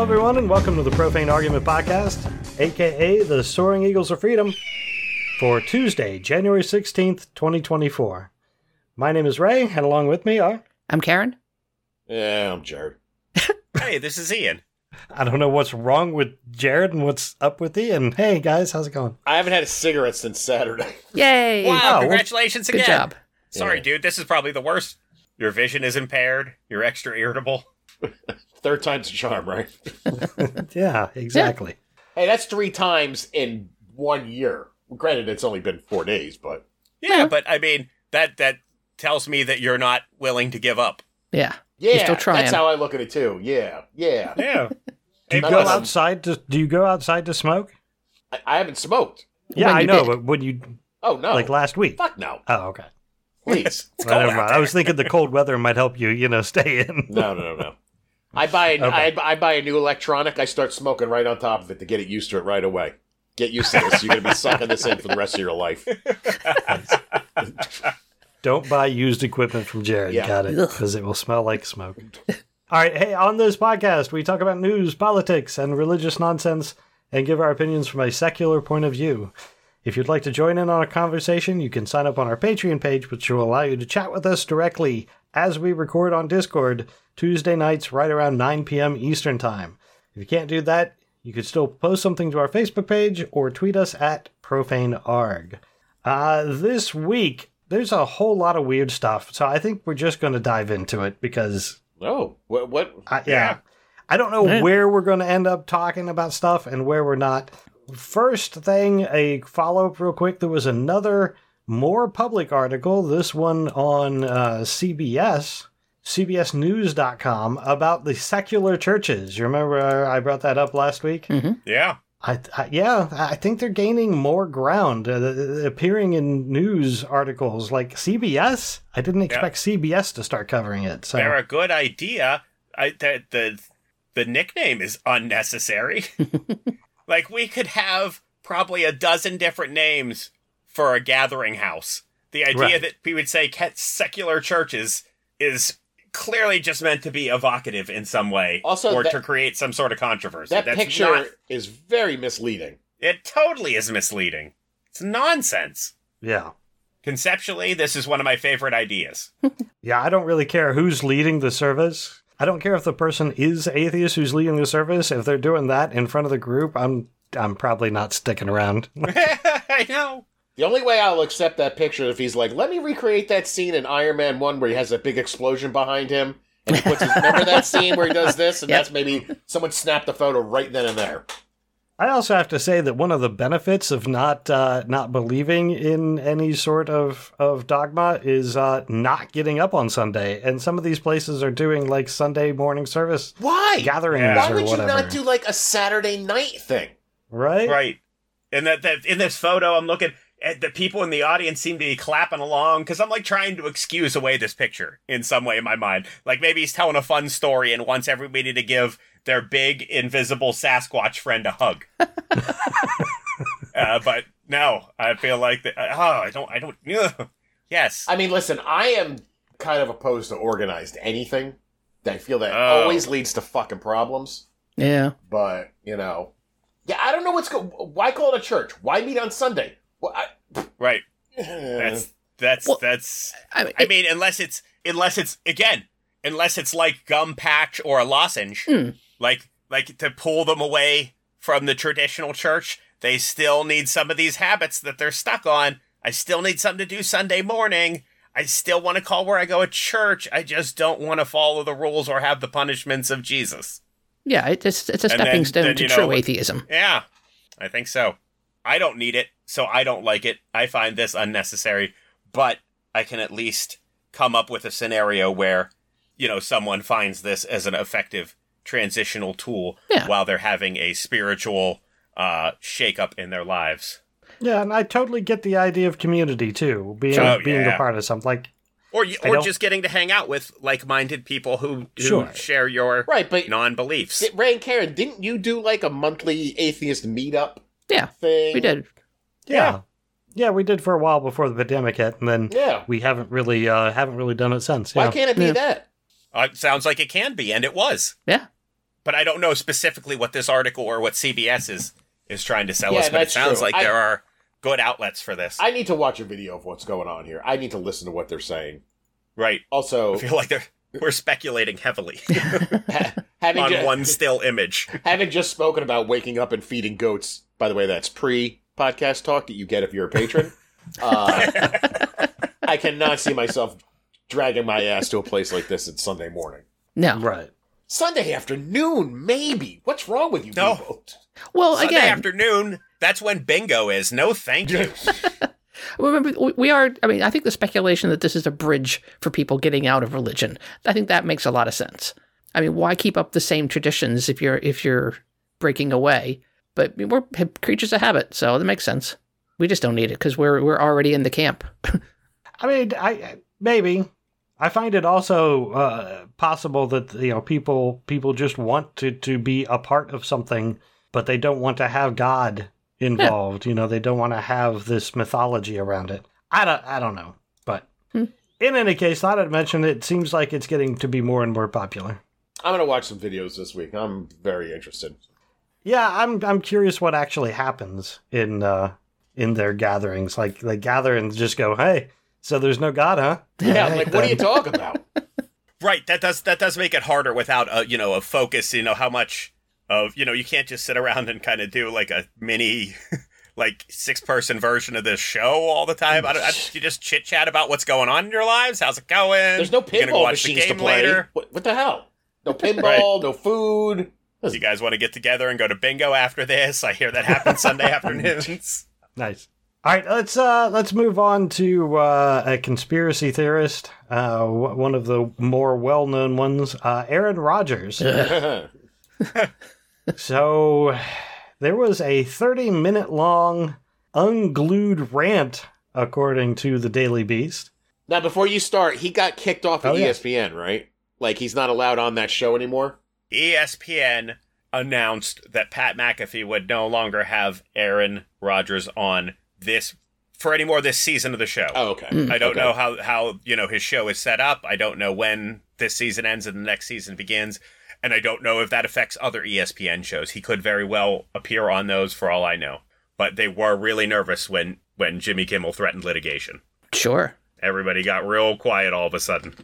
Hello, everyone, and welcome to the Profane Argument Podcast, aka the Soaring Eagles of Freedom, for Tuesday, January 16th, 2024. My name is Ray, and along with me are. I'm Karen. Yeah, I'm Jared. Hey, this is Ian. I don't know what's wrong with Jared and what's up with Ian. Hey, guys, how's it going? I haven't had a cigarette since Saturday. Yay! Wow, oh, well, congratulations Good again. job. Sorry, Yeah. dude. This is probably the worst. Your vision is impaired. You're extra irritable. Third time's a charm, right? Yeah, exactly. Hey, that's three times in one year. Granted, it's only been four days, but Yeah, Yeah. but I mean that that tells me that you're not willing to give up. Yeah. yeah, still trying. that's how I look at it too. Yeah, yeah. Yeah. Do you go of them- outside to Do you go outside to smoke? I, I haven't smoked. Yeah, I know, did. but when you Oh no, like last week? fuck no, Oh, okay. please. It's Well, cold never out mind. I was thinking the cold weather might help you, you know, stay in. no, no, no, no. I buy a, Okay. I, I buy a new electronic. I start smoking right on top of it to get it used to it right away. Get used to this. You're gonna be sucking this in for the rest of your life. Don't buy used equipment from Jared. Yeah. Got it? Because it will smell like smoke. All right. Hey, on this podcast, we talk about news, politics, and religious nonsense and give our opinions from a secular point of view. If you'd like to join in on a conversation, you can sign up on our Patreon page, which will allow you to chat with us directly as we record on Discord Tuesday nights right around 9 p.m. Eastern Time. If you can't do that, you could still post something to our Facebook page or tweet us at profanearg. Uh, this week, there's a whole lot of weird stuff, so I think we're just going to dive into it because, Oh, what? What? I, yeah. Yeah. I don't know Yeah. where we're going to end up talking about stuff and where we're not. First thing, a follow up real quick. There was another more public article, this one on uh, CBS, CBSNews.com, about the secular churches. You remember I brought that up last week? Yeah. I, I yeah, I think they're gaining more ground, uh, appearing in news articles like CBS. I didn't expect CBS to start covering it. So They're a good idea. I the the the nickname is unnecessary. like we could have probably a dozen different names for a gathering house. The idea Right. that we would say secular churches is clearly just meant to be evocative in some way, Also, or that- to create some sort of controversy. That That's picture not- is very misleading. it totally is misleading. It's nonsense. yeah, Conceptually, this is one of my favorite ideas. yeah, I don't really care who's leading the service. I don't care if the person is atheist who's leading the service. If they're doing that in front of the group, I'm I'm probably not sticking around. I know. The only way I'll accept that picture is if he's like, let me recreate that scene in Iron Man 1 where he has a big explosion behind him. And he puts his, remember that scene where he does this? And Yep. that's maybe someone snapped the photo right then and there. I also have to say that one of the benefits of not uh, not believing in any sort of, of dogma is uh, not getting up on Sunday. And some of these places are doing like Sunday morning service Why? gatherings Yeah. Why or would you not do like a Saturday night thing? right? Right. And that, that in this photo, I'm looking at the people in the audience seem to be clapping along because I'm like trying to excuse away this picture in some way in my mind. Like maybe he's telling a fun story and wants everybody to give their big invisible Sasquatch friend a hug. uh, but no, I feel like that. Oh, I don't. I don't. Ugh. Yes. I mean, listen, I am kind of opposed to organized anything. I feel that Oh. always leads to fucking problems. Yeah. But, you know. Yeah, I don't know what's go. Why call it a church? Why meet on Sunday? Well, I, right. That's that's Well, that's. I mean, I mean, unless it's unless it's again, unless it's like gum patch or a lozenge, Hmm. like like to pull them away from the traditional church, they still need some of these habits that they're stuck on. I still need something to do Sunday morning. I still want to call where I go a church. I just don't want to follow the rules or have the punishments of Jesus. yeah, it's it's a And stepping then- stone then, to know, true atheism. Yeah, I think so. I don't need it, so I don't like it. I find this unnecessary, but I can at least come up with a scenario where, you know, someone finds this as an effective transitional tool Yeah. while they're having a spiritual uh shake-up in their lives. Yeah, and I totally get the idea of community too, being Oh, being yeah. a part of something. Like, Or you, or just getting to hang out with like-minded people who, who Sure. share your right, but non-beliefs. Di- Ray and Karen, didn't you do like a monthly atheist meetup Yeah, thing? we did. yeah, yeah, we did for a while before the pandemic hit, and then Yeah. we haven't really uh, haven't really done it since. Why Yeah. can't it be Yeah. that? Uh, it sounds like it can be, and it was. Yeah. but I don't know specifically what this article or what CBS is is trying to sell Yeah, us. But it that's sounds true. like I- there are good outlets for this. I need to watch a video of what's going on here. I need to listen to what they're saying. right. Also, I feel like they're we're speculating heavily having on ju- one still image. having just spoken about waking up and feeding goats. By the way, that's pre podcast talk that you get if you're a patron. Uh, I cannot see myself dragging my ass to a place like this on Sunday morning. No. Right. Sunday afternoon, maybe. What's wrong with you No. people? Well, Sunday again, afternoon. That's when bingo is. No, thank you. remember we- we are. I mean, I think the speculation that this is a bridge for people getting out of religion. I think that makes a lot of sense. I mean, why keep up the same traditions if you're if you're breaking away? But we're creatures of habit, so that makes sense. We just don't need it because we're we're already in the camp. I mean, I maybe I find it also uh, possible that you know people people just want to to be a part of something, but they don't want to have God involved. You know, they don't want to have this mythology around it. I don't I don't know, but Hmm. in any case, thought I'd mention it. Seems like it's getting to be more and more popular. I'm gonna watch some videos this week. I'm very interested. Yeah, I'm I'm curious what actually happens in uh in their gatherings. Like they gather and just go, "Hey, so there's no God, huh?" Yeah, I'm Alright, like, what are you talking about? Right. That does that does make it harder without a you know a focus. You know how much of you know you can't just sit around and kind of do like a mini. Like six person version of this show all the time. I don't, I, you just chit chat about what's going on in your lives. How's it going? There's no You go pinball the machines to play. later? What, what the hell? No pinball, no food. Do you guys want to get together and go to bingo after this? I hear that happens Sunday afternoons. Nice. All right, let's uh let's move on to uh, a conspiracy theorist, uh, w- one of the more well-known ones, uh, Aaron Rodgers. so there was a 30-minute long unglued rant, according to the Daily Beast. now, before you start, he got kicked off of E Oh, yeah. ESPN, right? Like he's not allowed on that show anymore. ESPN announced that Pat McAfee would no longer have Aaron Rodgers on this for any more this season of the show. Oh, okay. Mm. I don't Okay. know how how you know his show is set up. I don't know when this season ends and the next season begins, and I don't know if that affects other ESPN shows. He could very well appear on those for all I know. But they were really nervous when when Jimmy Kimmel threatened litigation. Sure. Everybody got real quiet all of a sudden.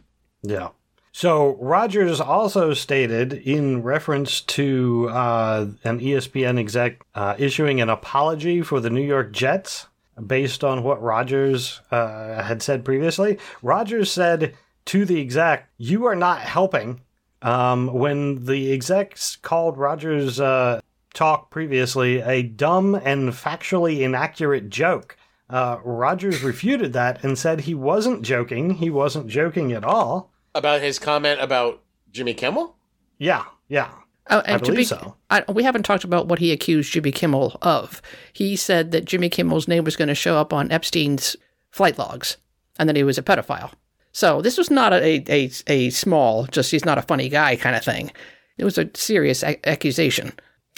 Yeah. So Rodgers also stated, in reference to uh, an ESPN exec uh, issuing an apology for the New York Jets, based on what Rodgers uh, had said previously. Rodgers said to the exec, "You are not helping." Um, when the execs called Rodgers' uh, talk previously a dumb and factually inaccurate joke. Uh, Rodgers refuted that and said he wasn't joking. He wasn't joking at all. About his comment about Jimmy Kimmel. Yeah, yeah. Oh, I and to believe be, so. I, we haven't talked about what he accused Jimmy Kimmel of. He said that Jimmy Kimmel's name was going to show up on Epstein's flight logs, and that he was a pedophile. So this was not a a, a small, just he's not a funny guy kind of thing. It was a serious a- accusation.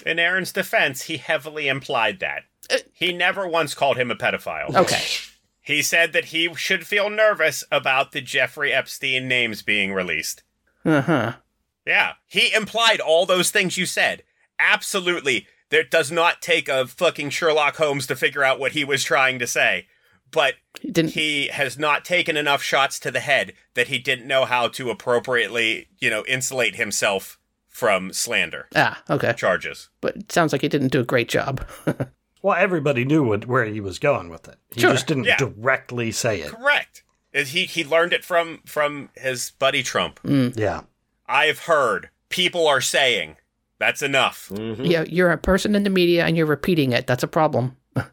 In Aaron's defense, he heavily implied that. Uh, He never once called him a pedophile. Okay. He said that he should feel nervous about the Jeffrey Epstein names being released. Uh huh. Yeah, he implied all those things you said. Absolutely. It does not take a fucking Sherlock Holmes to figure out what he was trying to say. But He didn't. he has not taken enough shots to the head that he didn't know how to appropriately, you know, insulate himself from slander ah, okay. charges. But it sounds like he didn't do a great job. Well, everybody knew what, where he was going with it. He Sure, just didn't yeah. directly say it. Correct. He he learned it from from his buddy Trump. Yeah. I've heard people are saying that's enough. Mhm. yeah, you're a person in the media and you're repeating it. That's a problem.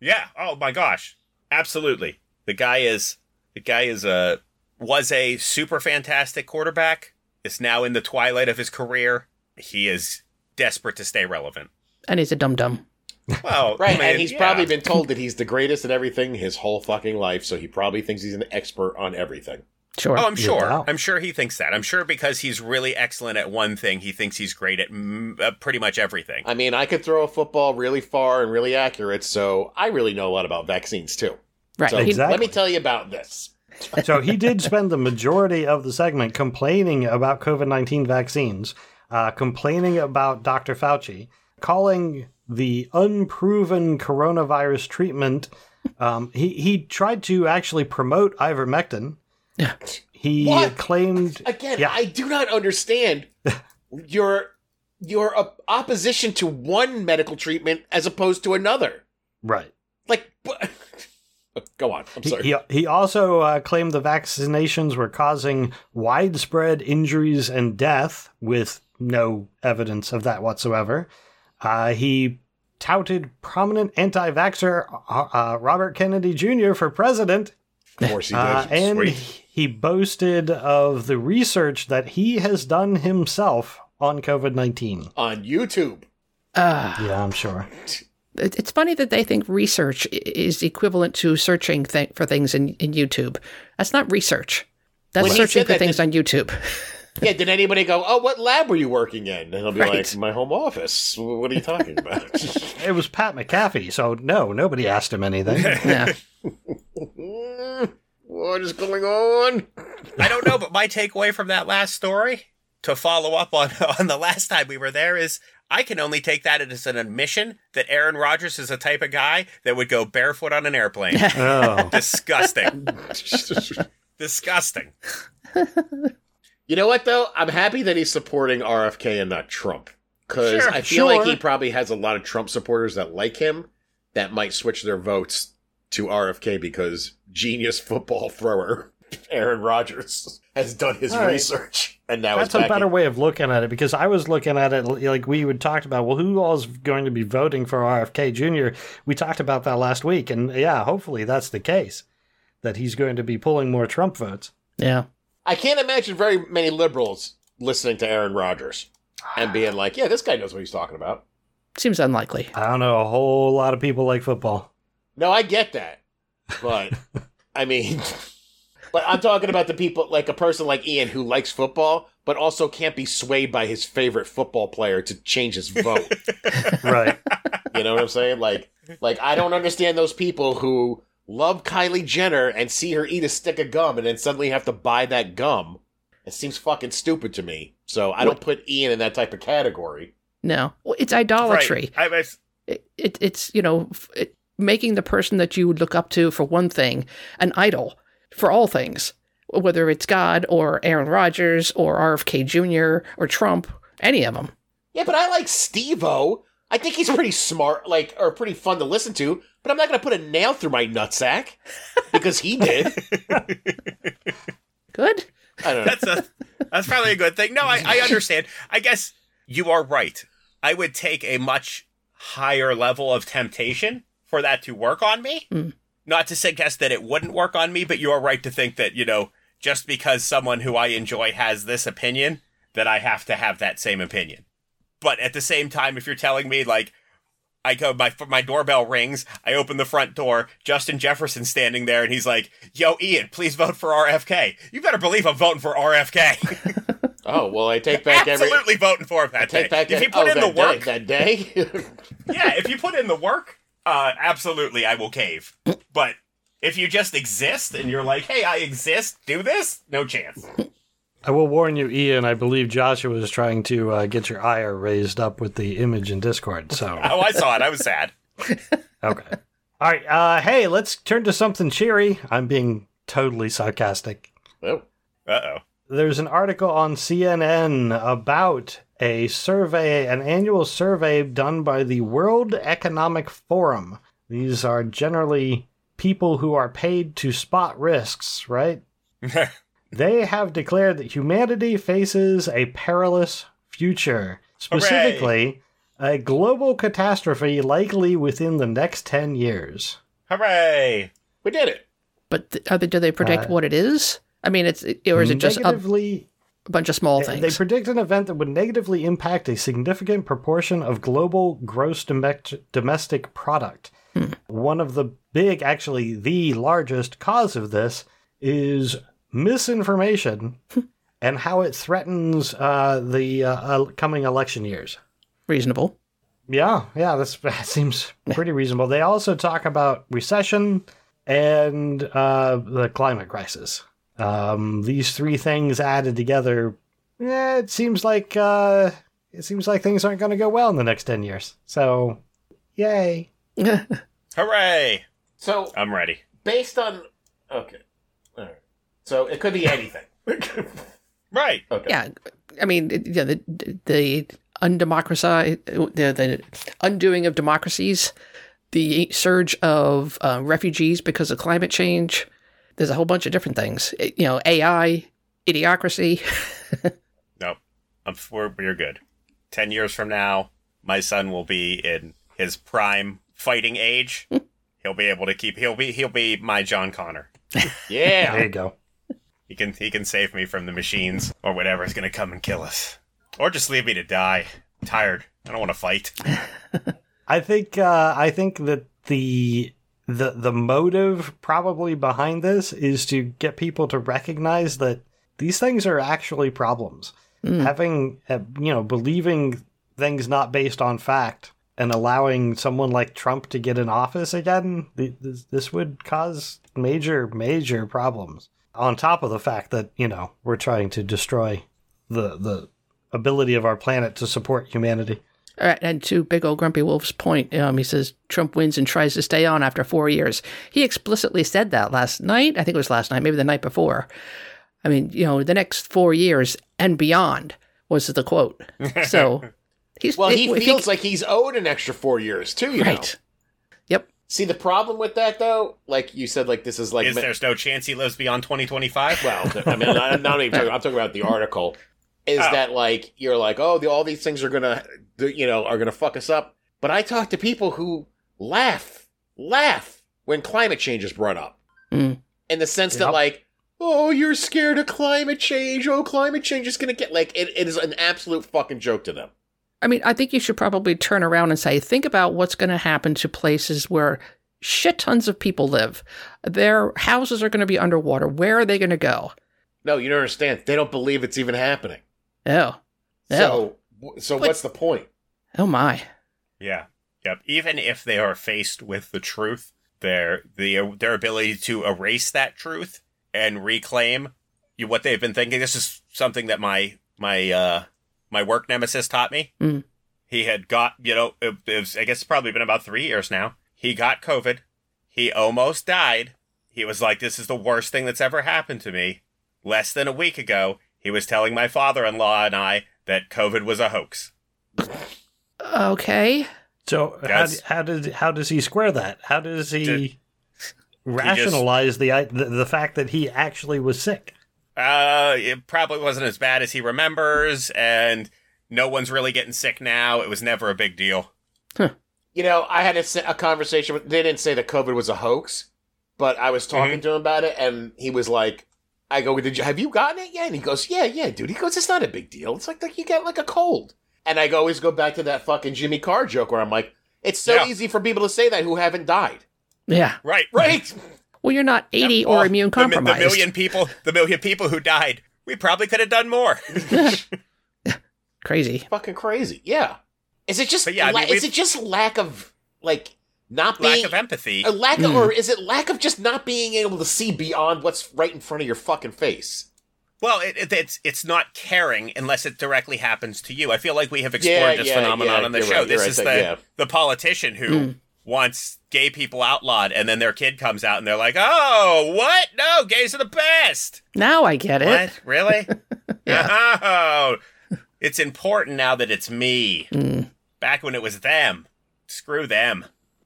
Yeah. Oh my gosh. Absolutely. The guy is the guy is a was a super fantastic quarterback. Is now in the twilight of his career. He is desperate to stay relevant. And he's a dum dum. Well, Right, I mean, and he's yeah. probably been told that he's the greatest at everything his whole fucking life, so he probably thinks he's an expert on everything. Sure. Oh, I'm sure. doubt. I'm sure he thinks that. I'm sure because he's really excellent at one thing, he thinks he's great at mm, uh, pretty much everything. I mean, I could throw a football really far and really accurate, so I really know a lot about vaccines too. right. So he- Exactly. let me tell you about this. so he did spend the majority of the segment complaining about COVID 19 vaccines. uh, complaining about Dr. Fauci, calling the unproven coronavirus treatment. Um, he he tried to actually promote ivermectin. Yeah. He What? claimed Again, Yeah. I do not understand your your op- opposition to one medical treatment as opposed to another. right. Like, what? go on. I'm He, sorry. he, he also uh, claimed the vaccinations were causing widespread injuries and death, with no evidence of that whatsoever. Uh, he touted prominent anti vaxxer uh, uh, Robert Kennedy Jr. for president, of course he did. uh, and Sweet. he boasted of the research that he has done himself on COVID 19. on YouTube. Uh, Yeah, I'm sure. it's funny that they think research is equivalent to searching th- for things in, in YouTube. That's not research. That's When searching for that, things did- on YouTube. Yeah, did anybody go, oh, what lab were you working in? And he'll be Right. like, my home office. What are you talking about? It was Pat McAfee, so no, nobody asked him anything. yeah. What is going on? I don't know, but my takeaway from that last story to follow up on on the last time we were there is I can only take that as an admission that Aaron Rodgers is the type of guy that would go barefoot on an airplane. Oh. Disgusting. Disgusting. You know what, though? I'm happy that he's supporting RFK and not Trump. Because Sure, I feel like he probably has a lot of Trump supporters that like him that might switch their votes to RFK because genius football thrower Aaron Rodgers has done his All right. research. And now it's That's it's a better way of looking at it because I was looking at it like we would talked about. Well, who all is going to be voting for RFK Jr.? We talked about that last week, and yeah, hopefully that's the case. That he's going to be pulling more Trump votes. Yeah. I can't imagine very many liberals listening to Aaron Rodgers and being like, yeah, this guy knows what he's talking about. Seems unlikely. I don't know. A whole lot of people like football. No, I get that. But, I mean, but I'm talking about the people, like a person like Ian who likes football, but also can't be swayed by his favorite football player to change his vote. Right. you know what I'm saying? Like, like I don't understand those people who love Kylie Jenner and see her eat a stick of gum and then suddenly have to buy that gum. It seems fucking stupid to me. So I don't put Ian in that type of category. No. Well, it's idolatry. Right. I, I, It, it, it's, you know, it, making the person that you would look up to for one thing an idol for all things, whether it's God or Aaron Rodgers or RFK Jr. or Trump, any of them. Yeah, but I like Steve-O. I think he's pretty smart, like, or pretty fun to listen to, but I'm not going to put a nail through my nutsack because he did. Good. I don't know. that's a that's probably a good thing. No, I, I understand. I guess you are right. I would take a much higher level of temptation for that to work on me. Mm. Not to suggest that it wouldn't work on me, but you are right to think that, you know, just because someone who I enjoy has this opinion, that I have to have that same opinion. But at the same time, if you're telling me like I go my my doorbell rings, I open the front door, Justin Jefferson's standing there and he's like, "Yo Ian, please vote for RFK." You better believe I'm voting for RFK. Oh, well, I take back every. Absolutely voting for him that Take day. back if that- you put oh, in the that day- work, that day. yeah, if you put in the work, uh, absolutely, I will cave. But if you just exist and you're like, "Hey, I exist, do this," no chance. I will warn you, Ian. I believe Joshua is trying to uh, get your ire raised up with the image in Discord. So Oh, I saw it. I was sad. okay. All right. Uh, hey, let's turn to something cheery. I'm being totally sarcastic. oh, Uh oh. There's an article on CNN about a survey, an annual survey done by the World Economic Forum. These are generally people who are paid to spot risks, right? They have declared that humanity faces a perilous future, specifically a global catastrophe likely within the next 10 years. Hooray! we did it. But th- are they, do they predict Uh, what it is? I mean, it's or is it just a, negatively a bunch of small things? They predict an event that would negatively impact a significant proportion of global gross domec- domestic product. One of the big, actually, the largest cause of this is misinformation and how it threatens uh, the uh, uh, coming election years. Reasonable. Yeah, yeah, that's, that seems pretty reasonable. They also talk about recession and uh, the climate crisis. Um, these three things added together yeah, it seems like uh, it seems like things aren't going to go well in the next ten years. So, yay! Hooray! So I'm ready. based on okay, all right. So it could be anything. Right. okay. yeah, I mean, yeah, the the undemocracy, the the undoing of democracies, the surge of uh, refugees because of climate change. There's a whole bunch of different things. It- you know, AI, idiocracy. no, I'm, we're, we're good. Ten years from now, my son will be in his prime fighting age. he'll be able to keep. He'll be. He'll be my John Connor. Yeah. There you go. He can. He can save me from the machines or whatever is going to come and kill us, or just leave me to die. I'm tired. I don't want to fight. I think uh, I think that the the the motive probably behind this is to get people to recognize that these things are actually problems. Having uh, you know believing things not based on fact and allowing someone like Trump to get in office again, th- this, this would cause major major problems. On top of the fact that you know we're trying to destroy the the ability of our planet to support humanity. All right, and to Big Old Grumpy Wolf's point, um, he says Trump wins and tries to stay on after four years. He explicitly said that last night. I think it was last night, maybe the night before. I mean, you know, the next four years and beyond was the quote. So he's Well, he if feels like he's owed an extra four years too. You right. Yep. See the problem with that though, like you said, like this is like Is there's no chance he lives beyond 2025? well, I mean, I'm not even talking. I'm talking about the article. Is Oh. that like you're like, oh, the, all these things are gonna, you know, are gonna fuck us up? But I talk to people who laugh, laugh when climate change is brought up, Mm. in the sense Yep. that like, oh, you're scared of climate change. Oh, climate change is gonna get like it, it is an absolute fucking joke to them. I mean, I think you should probably turn around and say, think about what's going to happen to places where shit tons of people live. Their houses are going to be underwater. Where are they going to go? No, you don't understand. They don't believe it's even happening. Oh, So, so But- what's the point? oh my. Yeah. Yep. Even if they are faced with the truth, their the their ability to erase that truth and reclaim you, what they've been thinking. This is something that my my uh my work nemesis taught me. Mm. He had got you know it, it was, I guess it's probably been about three years now. He got COVID. He almost died. He was like, "This is the worst thing that's ever happened to me." Less than a week ago, he was telling my father-in-law and I that COVID was a hoax. Okay. So how, how did how does he square that? How does he Did- rationalize the, the the fact that he actually was sick? Uh, it probably wasn't as bad as he remembers, and no one's really getting sick now. It was never a big deal. You know, I had a conversation with. They didn't say that COVID was a hoax, but I was talking to him about it, and he was like, "I go, did you have you gotten it yet?" And he goes, "Yeah, yeah, dude." He goes, "It's not a big deal. It's like like you get like a cold." And I always go back to that fucking Jimmy Carr joke where I'm like, "It's so Yeah. easy for people to say that who haven't died, Yeah. Right, right?" Well, you're not 80 Yep. or immune the mi- compromised. The, million people, the million people who died, we probably could have done more. Crazy. fucking crazy. Yeah. Is it just? But yeah, I la- mean, is it just lack of like not being Lack of empathy. a lack of, Mm. or is it lack of just not being able to see beyond what's right in front of your fucking face? Well, it, it, it's it's not caring unless it directly happens to you. I feel like we have explored Yeah, this yeah, phenomenon yeah, on the show. right, this right, is that- the yeah. the politician who Mm. Wants gay people outlawed, and then their kid comes out and they're like, "Oh, what? No, gays are the best." Now I get it. What? Really? Yeah. Oh, it's important now that it's me. Mm. Back when it was them. Screw them.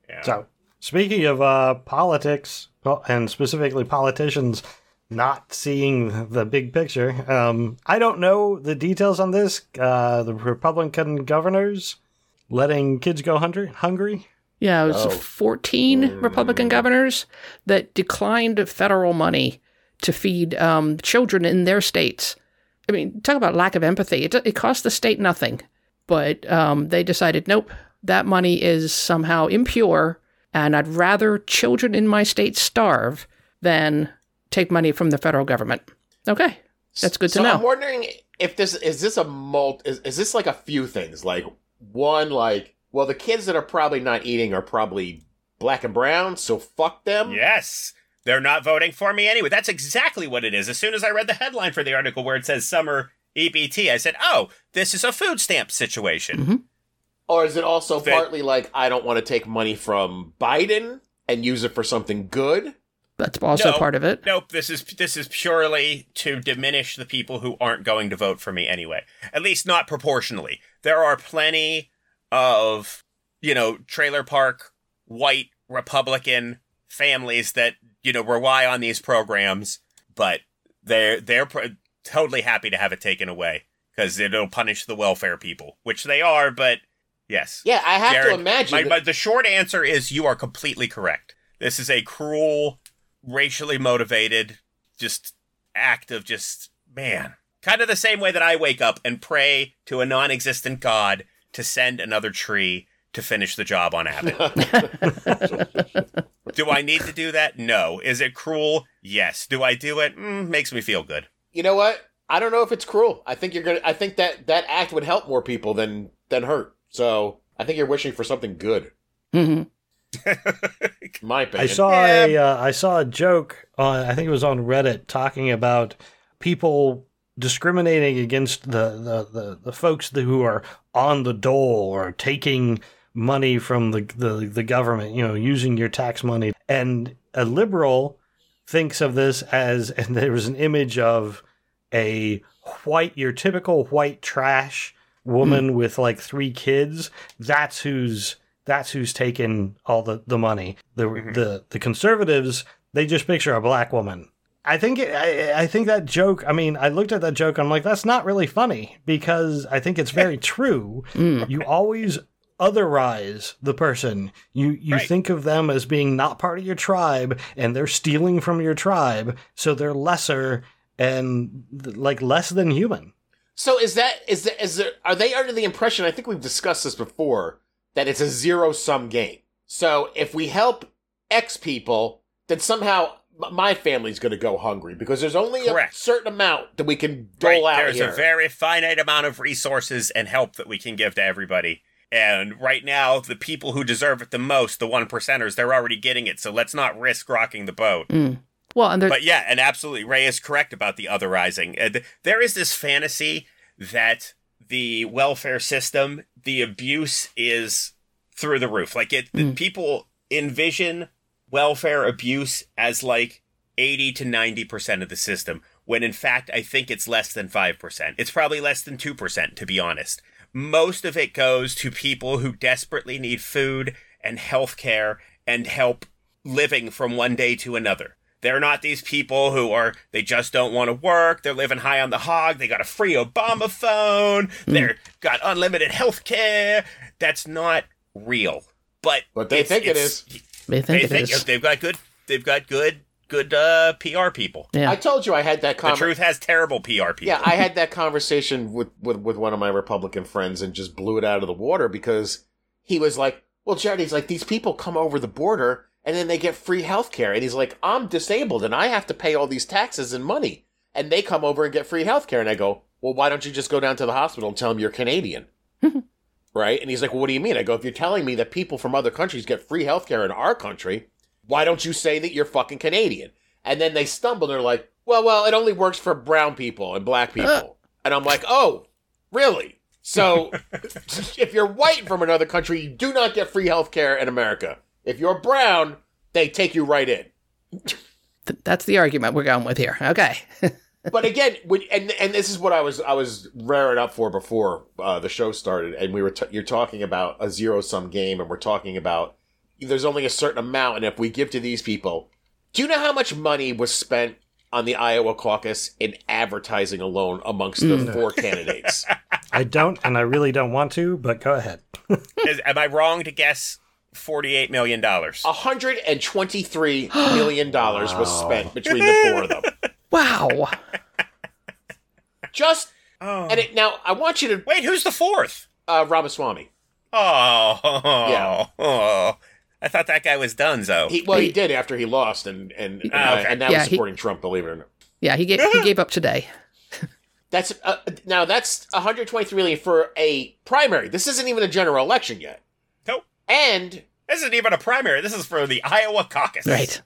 Yeah. So speaking of uh, politics and specifically politicians not seeing the big picture, um, I don't know the details on this. Uh, the Republican governors letting kids go hungry. Yeah, it was Oh. 14 Republican governors that declined federal money to feed um, children in their states. I mean, talk about lack of empathy. It, it cost the state nothing, but um, they decided, nope, that money is somehow impure, and I'd rather children in my state starve than take money from the federal government. Okay, that's good to so know. I'm wondering if this is this a mult is, is this like a few things like one like well the kids that are probably not eating are probably black and brown so fuck them Yes. They're not voting for me anyway. That's exactly what it is. As soon as I read the headline for the article where it says summer EBT, I said, "Oh, this is a food stamp situation." Mhm. Or is it also That- partly like I don't want to take money from Biden and use it for something good? That's also No. part of it. Nope, this is this is purely to diminish the people who aren't going to vote for me anyway. At least not proportionally. There are plenty of, you know, trailer park white Republican families that, you know, rely on these programs, but they're they're pro- totally happy to have it taken away because it'll punish the welfare people, which they are, but yes. Yeah, I have Jared, to imagine. My, but the short answer is you are completely correct. This is a cruel, racially motivated, just act of just man. Kind of the same way that I wake up and pray to a non-existent god to send another tree to finish the job on Abbott. do I need to do that? No. Is it cruel? Yes. Do I do it? Mm, makes me feel good. you know what? I don't know if it's cruel. I think you're gonna. I think that that act would help more people than than hurt. So I think you're wishing for something good. Mm-hmm. My opinion. I saw Yeah. a uh, I saw a joke on I think it was on Reddit talking about people discriminating against the the, the, the folks who are on the dole or taking money from the, the the government, you know, using your tax money. And a liberal thinks of this as and there was an image of a white your typical white trash woman with like three kids. That's who's that's who's taken all the, the money. The Mhm. the the conservatives they just picture a black woman. I think it, I I think that joke. I mean, I looked at that joke. I'm like, that's not really funny because I think it's very true. Mm. You always otherize the person. You you Right. think of them as being not part of your tribe, and they're stealing from your tribe, so they're lesser and like less than human. So is that is that is there are they under the impression I think we've discussed this before that it's a zero sum game. So if we help X people, then somehow my family's going to go hungry because there's only Correct. a certain amount that we can dole Right, out there's here. a very finite amount of resources and help that we can give to everybody. And right now, the people who deserve it the most, the one percenters, they're already getting it. So let's not risk rocking the boat. Mm. Well, and But yeah, and absolutely, Ray is correct about the otherizing. And there is this fantasy that the welfare system, the abuse is through the roof. Like it, Mm. people envision welfare abuse as like 80 to 90% of the system, when in fact, I think it's less than 5%. It's probably less than 2%, to be honest. Most of it goes to people who desperately need food and health care and help living from one day to another. They're not these people who are, they just don't want to work. They're living high on the hog. They got a free Obama phone. Hmm. They're got unlimited health care. That's not real. But, But they it's- think it it's- they think They it think is. they've got good, they've got good, good, uh, PR people. Yeah. I told you I had that The conversation. truth has terrible PR people. Yeah, I had that conversation with, with with one of my Republican friends and just blew it out of the water because he was like, "Well, Jared, he's like these people come over the border and then they get free health care, and he's like, I'm disabled and I have to pay all these taxes and money, and they come over and get free health care, and I go, well, why don't you just go down to the hospital and tell them you're Canadian?" right? And he's like, well, what do you mean? I go, if you're telling me that people from other countries get free healthcare in our country, why don't you say that you're fucking Canadian? And then they stumble. And they're like, well, well, it only works for brown people and black people. and I'm like, oh, really? So if you're white from another country, you do not get free healthcare in America. If you're brown, they take you right in. Th- that's the argument we're going with here. Okay. But again, when, and and this is what I was I was raring up for before uh, the show started, and we were t- you're talking about a zero sum game, and we're talking about there's only a certain amount, and if we give to these people, do you know how much money was spent on the Iowa caucus in advertising alone amongst the Mm. four candidates? I don't, and I really don't want to, but go ahead. Is, am I wrong to guess forty-eight million dollars? hundred and twenty three million dollars was spent between the four of them. wow. Just Oh. and it, now I want you to Wait, who's the fourth? uh, Ramaswamy. Oh, Yeah. Oh, I thought that guy was Dunzo. He well he He- did after he lost, and and and, okay. and now Yeah, he's he- supporting Trump. Believe it or not. Yeah, he gave he gave up today. That's uh, now that's 123 million for a primary. This isn't even a general election yet. Nope. And This isn't even a primary. This is for the Iowa caucus. Right.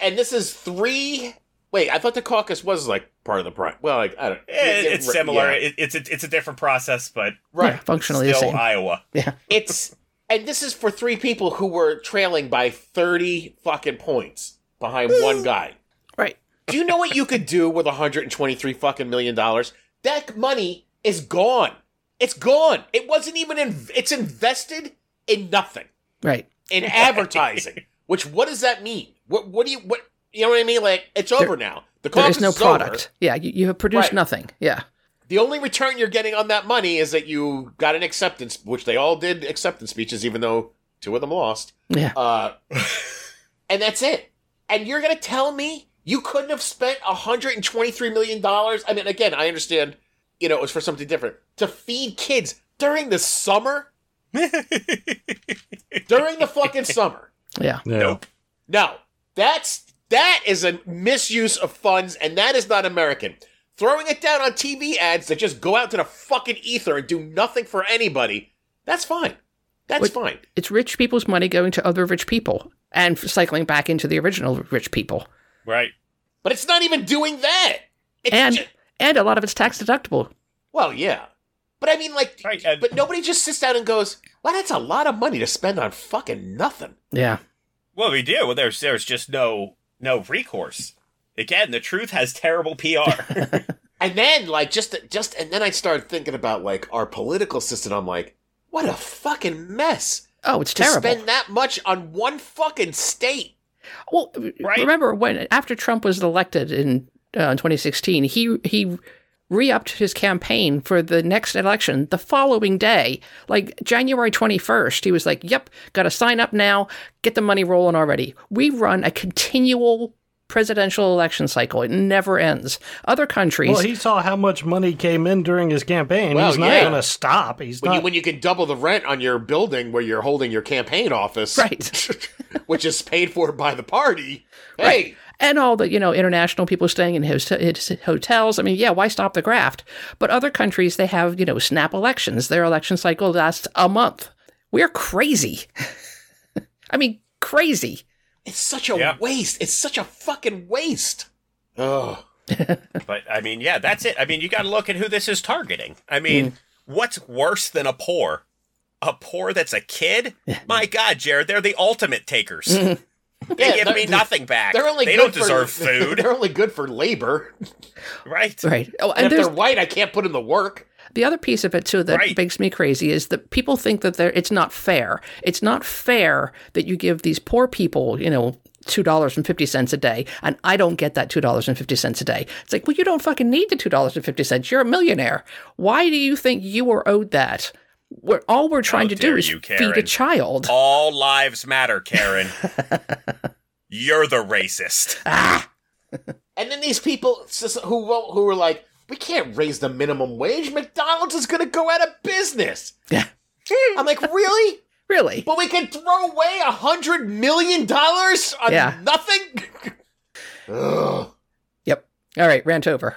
and this is three Wait, I thought the caucus was like part of the prime. Well, like I don't. Eh, yeah, it's yeah, similar. yeah. It, it's a, it's a different process, but right. Yeah, functionally the still same. Iowa. yeah. It's and this is for three people who were trailing by thirty fucking points behind one guy. Right. Do you know what you could do with 123 fucking million dollars? That money is gone. It's gone. It wasn't even in. It's invested in nothing Right. in advertising. Which what does that mean? What what do you what you know what I mean? Like it's over now. The There caucus is no is over. product. Yeah, you, you have produced Right. nothing. Yeah. The only return you're getting on that money is that you got an acceptance, which they all did acceptance speeches, even though two of them lost. Yeah. Uh, and that's it. And you're going to tell me you couldn't have spent $123 million? I mean, again, I understand, you know, it was for something different. To feed kids during the summer? during the fucking summer. Yeah. Yeah. Nope. No, that's that is a misuse of funds, and that is not American. Throwing it down on TV ads that just go out to the fucking ether and do nothing for anybody, that's fine. That's Wait. fine. It's rich people's money going to other rich people and cycling back into the original rich people. Right. But it's not even doing that. It's And ju- and a lot of it's tax deductible. well, yeah. But I mean, like, Right, and- but nobody just sits down and goes, "Well, that's a lot of money to spend on fucking nothing." Yeah. Well, we do. Well, there's there's just no no recourse. Again, the truth has terrible PR. And then, like, just just and then I started thinking about like our political system. I'm like, what a fucking mess. Oh, it's to terrible. spend that much on one fucking state. Well, Right. remember when after Trump was elected in uh, 2016, he he re-upped his campaign for the next election the following day, like January 21st. He was like, "Yep, got to sign up now. Get the money rolling already." We run a continual presidential election cycle. It never ends. Other countries, Well, he saw how much money came in during his campaign. Well, He's not yeah. going to stop. He's When you not. when you can double the rent on your building where you're holding your campaign office, right. which is paid for by the party. Hey, and all the you know international people staying in hos- hotels. I mean, yeah, why stop the graft? But other countries they have you know snap elections. Their election cycle lasts a month. We're crazy. I mean, crazy. it's such a Yeah. waste. It's such a fucking waste. Oh, but I mean, yeah, that's it. I mean, you got to look at who this is targeting. I mean, mm. what's worse than a poor? A poor that's a kid? My God, Jared, they're the ultimate takers. Mm-hmm. They Yeah, give they're- me nothing back. they're only they good don't for- deserve food, They're only good for labor. right? Right. Oh, And and if they're white, I can't put in the work. the other piece of it too that Right. makes me crazy is that people think that they're, it's not fair. It's not fair that you give these poor people, you know, two dollars and fifty cents a day, and I don't get that two dollars and fifty cents a day. It's like, well, you don't fucking need the two dollars and fifty cents. You're a millionaire. Why do you think you are owed that? We're, all we're trying to do is you, feed a child. All lives matter, Karen. You're the racist. Ah, And then these people who won't- who were like, we can't raise the minimum wage. McDonald's is going to go out of business. Yeah. I'm like, really? really? But we can throw away a hundred million dollars on Yeah. nothing. Ugh. Yep. All right, rant over.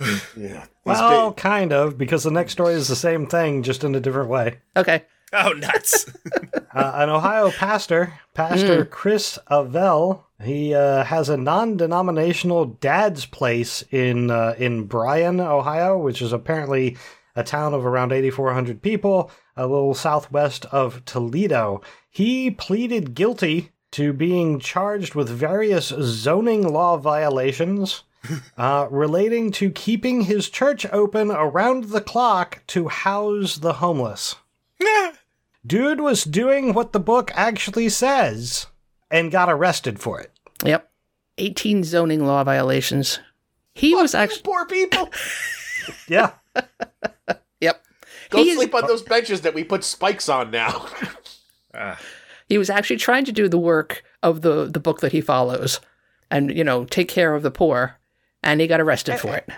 Yeah. well, kind of, because the next story is the same thing, just in a different way. Okay. Oh, nuts. Uh, an Ohio pastor, Pastor Chris Avell, he uh, has a non-denominational dad's place in uh, in Bryan, Ohio, which is apparently a town of around 8,400 people, a little southwest of Toledo. He pleaded guilty to being charged with various zoning law violations. Uh, relating to keeping his church open around the clock to house the homeless. Dude was doing what the book actually says and got arrested for it. Yep. 18 zoning law violations. He was actually Poor people. Yeah. Yep. Go He is- sleep on those benches that we put spikes on now. Ah, He was actually trying to do the work of the the book that he follows and you know, take care of the poor and he got arrested for it.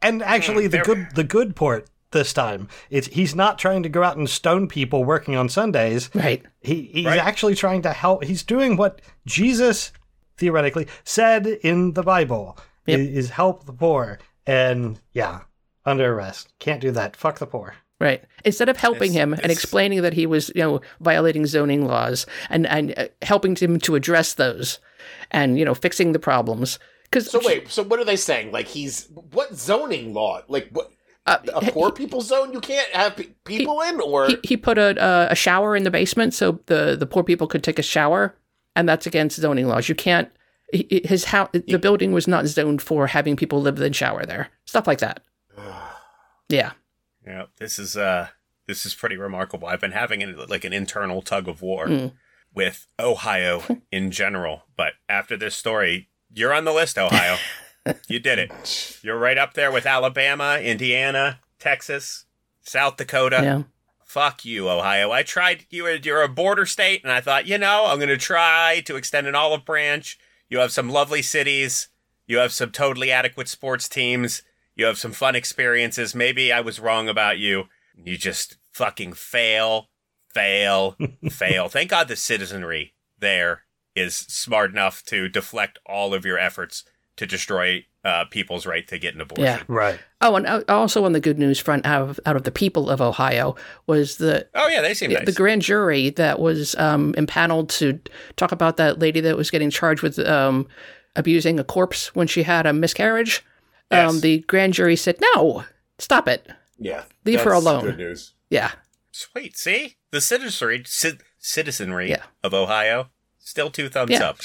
And actually the good the good part this time, it's he's not trying to go out and stone people working on Sundays. Right. He he's Right. actually trying to help he's doing what Jesus theoretically said in the Bible Yep. is help the poor. And yeah, under arrest. Can't do that. Fuck the poor. Right. Instead of helping It's- him and explaining that he was, you know, violating zoning laws and and uh, helping him to address those and you know, fixing the problems, Because So wait, so what are they saying? Like he's what zoning law? Like what uh, a poor people zone? You can't have pe- people in, or he, he put a, a a shower in the basement so the the poor people could take a shower, and that's against zoning laws. You can't. he- he- His house, the building was not zoned for having people live and shower there. Stuff like that. Yeah. Yeah, this is uh this is pretty remarkable. I've been having an, like an internal tug of war Mm. with Ohio in general, but after this story, you're on the list, Ohio. you did it. You're right up there with Alabama, Indiana, Texas, South Dakota. Yeah. Fuck you, Ohio. I tried. You were you're a border state, and I thought, you know, I'm going to try to extend an olive branch. You have some lovely cities. You have some totally adequate sports teams. You have some fun experiences. Maybe I was wrong about you. You just fucking fail, fail, fail. Thank God the citizenry there is smart enough to deflect all of your efforts to destroy uh, people's right to get an abortion. Yeah. Right. Oh, and uh, also on the good news front, out of, out of the people of Ohio, was the Oh yeah, they seem Yeah, nice. the grand jury that was um, impaneled to talk about that lady that was getting charged with um, abusing a corpse when she had a miscarriage. Um, the grand jury said, "No, stop it. yeah, Leave her alone. Good news. Yeah, Sweet. See the citizenry, ci- citizenry Yeah. of Ohio, still two thumbs Yeah. up.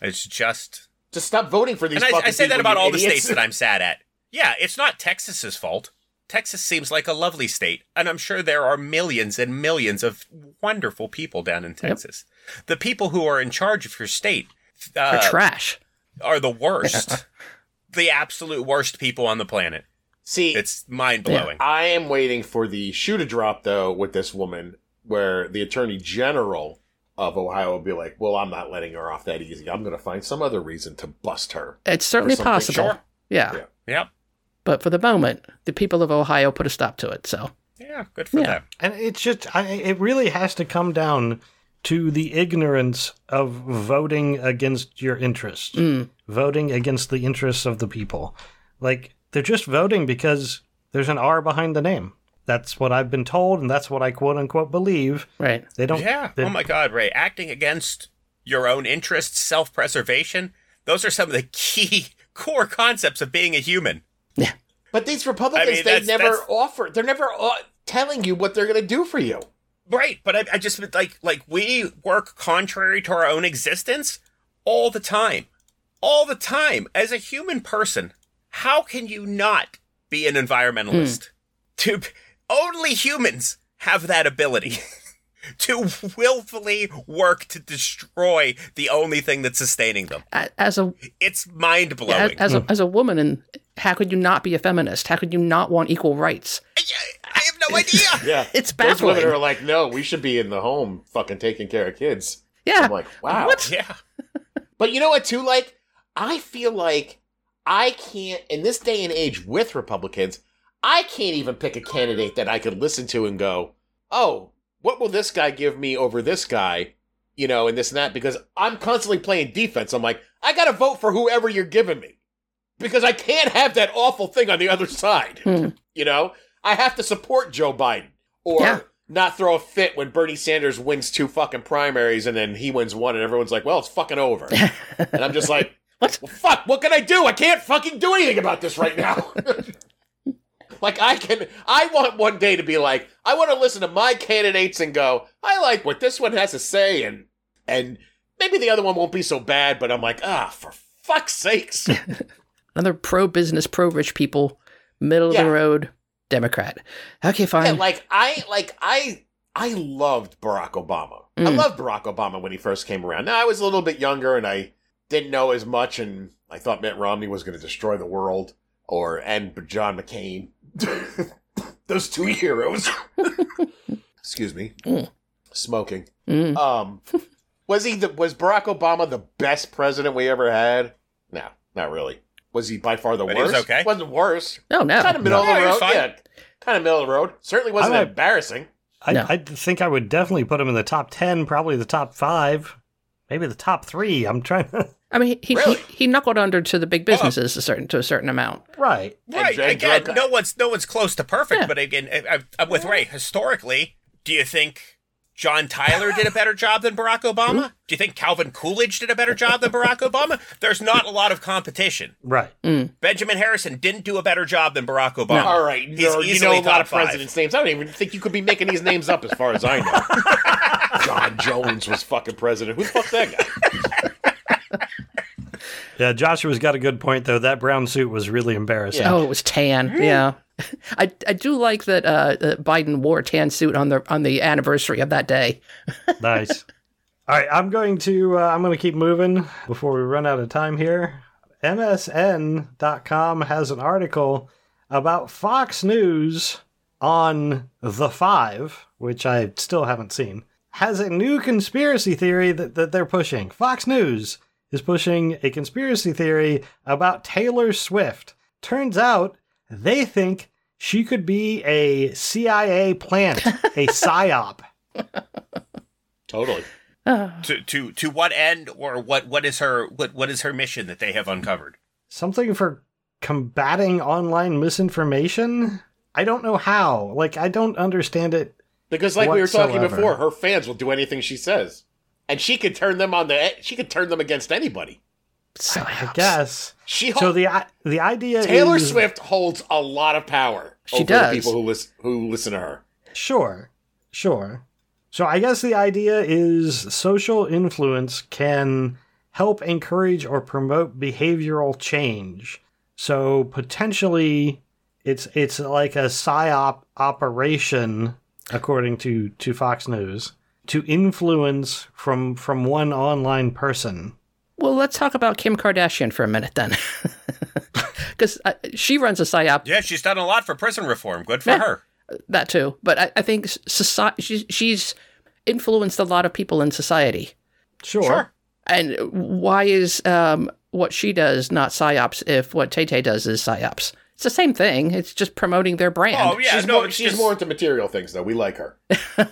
It's just, Just stop voting for these. and I, fucking I say that about you all the states that I'm sad at. Yeah, it's not Texas's fault. Texas seems like a lovely state, and I'm sure there are millions and millions of wonderful people down in Texas. The people who are in charge of your state or uh, trash. are the worst, the absolute worst people on the planet. See, It's mind blowing. I am waiting for the shoe to drop though with this woman, where the attorney general of Ohio will be like, "Well, I'm not letting her off that easy. I'm going to find some other reason to bust her." It's certainly possible. Sure. Yeah. Yeah. Yep. but for the moment, the people of Ohio put a stop to it. So Yeah, good for Yeah. them. And it's just, I, it really has to come down to the ignorance of voting against your interests, Mm. voting against the interests of the people. Like, they're just voting because there's an R behind the name. That's what I've been told, and that's what I quote unquote believe. right. They don't. Yeah. they- oh my God, Ray. Acting against your own interests, self preservation, those are some of the key core concepts of being a human. Yeah. But these Republicans, I mean, they never that's- offer. They're never uh, telling you what they're going to do for you. Right. But I, I just like, like, we work contrary to our own existence all the time. All the time. As a human person, how can you not be an environmentalist? To only humans have that ability. to willfully work to destroy the only thing that's sustaining them. As a It's mind as, blowing. as a hmm. as a woman, and how could you not be a feminist? How could you not want equal rights? I, I have no idea. Yeah, It's those women are like, "No, we should be in the home, fucking taking care of kids." Yeah. I'm like, "Wow." What? yeah. But you know what, too? Like, I feel like I can't, in this day and age with Republicans, I can't even pick a candidate that I could listen to and go, oh, what will this guy give me over this guy? You know, and this and that, because I'm constantly playing defense. I'm like, I got to vote for whoever you're giving me because I can't have that awful thing on the other side. Hmm. You know, I have to support Joe Biden or Yeah. not throw a fit when Bernie Sanders wins two fucking primaries and then he wins one and everyone's like, well, it's fucking over. and I'm just like, What? well, fuck, what can I do? I can't fucking do anything about this right now. like, I can, I want one day to be like, I want to listen to my candidates and go, I like what this one has to say and, and maybe the other one won't be so bad, but I'm like, ah, for fuck's sakes. Another pro business, pro rich people, middle Yeah. of the road Democrat. Okay, Yeah, fine. like I like I I loved Barack Obama. I Mm. loved Barack Obama when he first came around. Now I was a little bit younger and I didn't know as much, and I thought Mitt Romney was going to destroy the world, or and John McCain, those two heroes. Excuse me, Mm. smoking. Mm. Um, was he the was Barack Obama the best president we ever had? No, not really. Was he by far the But he worst? was okay. Wasn't worse Oh no. kind of middle No, of he the was road. fine. Yeah, kind of middle of the road. Certainly wasn't I like- embarrassing. I, No. I think I would definitely put him in the top 10, probably the top five, maybe the top three. I'm trying to. I mean, he, Really? he he knuckled under to the big businesses a certain to a certain amount. right. Right. and again, drug- no one's no one's close to perfect, Yeah. but again, I, I'm with Ray. Historically, do you think John Tyler did a better job than Barack Obama? Do you think Calvin Coolidge did a better job than Barack Obama? There's not a lot of competition. Right. Mm. Benjamin Harrison didn't do a better job than Barack Obama. All right, He's no, you easily know a lot top of five. presidents' names. I don't even think you could be making these names up, as far as I know. John Jones was fucking president. Who the fuck that guy? Yeah, Joshua's got a good point though. That brown suit was really embarrassing. Oh, it was tan. Yeah. I, I do like that uh, Biden wore a tan suit on the on the anniversary of that day. nice. All right, I'm going to uh, I'm going to keep moving before we run out of time here. MSN.com has an article about Fox News on The Five, which I still haven't seen, has a new conspiracy theory that, that they're pushing. Fox News is pushing a conspiracy theory about Taylor Swift. Turns out they think she could be a CIA plant, a psyop. Totally. Ah. To to to what end or what what is her what what is her mission that they have uncovered? something for combating online misinformation. I don't know how. Like, I don't understand it. Because, like we were talking before, her fans will do anything she says, and she could turn them on the. She could turn them against anybody. So, I guess. She So holds the the idea is Taylor is Swift holds a lot of power. She over does. The people who listen who listen to her. Sure, sure. So I guess the idea is social influence can help encourage or promote behavioral change. So potentially, it's it's like a psyop operation, according to to Fox News, to influence from from one online person. Well, let's talk about Kim Kardashian for a minute then, because uh, she runs a psyop Yeah, she's done a lot for prison reform. Good for Yeah. her. that too. But I, I think society she's, she's influenced a lot of people in society. Sure. Sure. And why is um, what she does not psyops if what Tay Tay does is psyops? It's the same thing. It's just promoting their brand. Oh yeah, she's no, more, she's just- more into material things, though. We like her.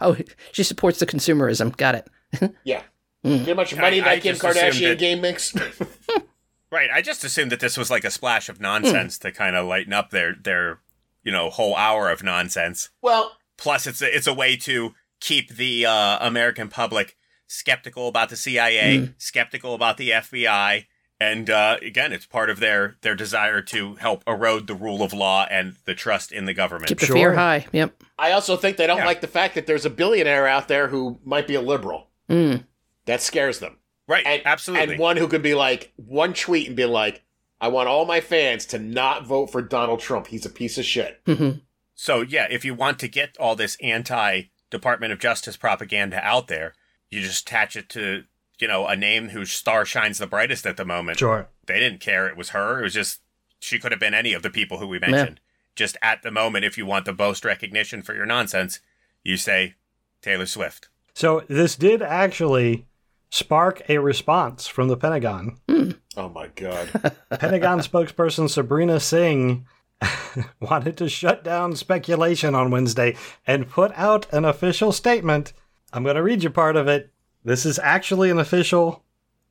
Oh, she supports the consumerism. Got it. Yeah. Hmm. How much money I- I Kim Kardashian that- game makes? Right. I just assumed that this was like a splash of hmm. nonsense to kind of lighten up their their you know whole hour of nonsense. well, Plus, it's a, it's a way to keep the uh, American public skeptical about the CIA, hmm. skeptical about the FBI, and uh, again, it's part of their their desire to help erode the rule of law and the trust in the government. Keep the Sure. fear high. Yep. I also think they don't Yeah. like the fact that there's a billionaire out there who might be a liberal. Mm. That scares them. right. And, absolutely. And one who could be like, one tweet and be like, I want all my fans to not vote for Donald Trump. He's a piece of shit. hmm So yeah, if you want to get all this anti Department of Justice propaganda out there, you just attach it to you know a name whose star shines the brightest at the moment. Sure. They didn't care it was her. It was just she could have been any of the people who we mentioned. Just at the moment, if you want the most recognition for your nonsense, you say Taylor Swift. So this did actually spark a response from the Pentagon. Hmm. Oh my God. Pentagon spokesperson Sabrina Singh wanted to shut down speculation on Wednesday and put out an official statement. I'm going to read you part of it. This is actually an official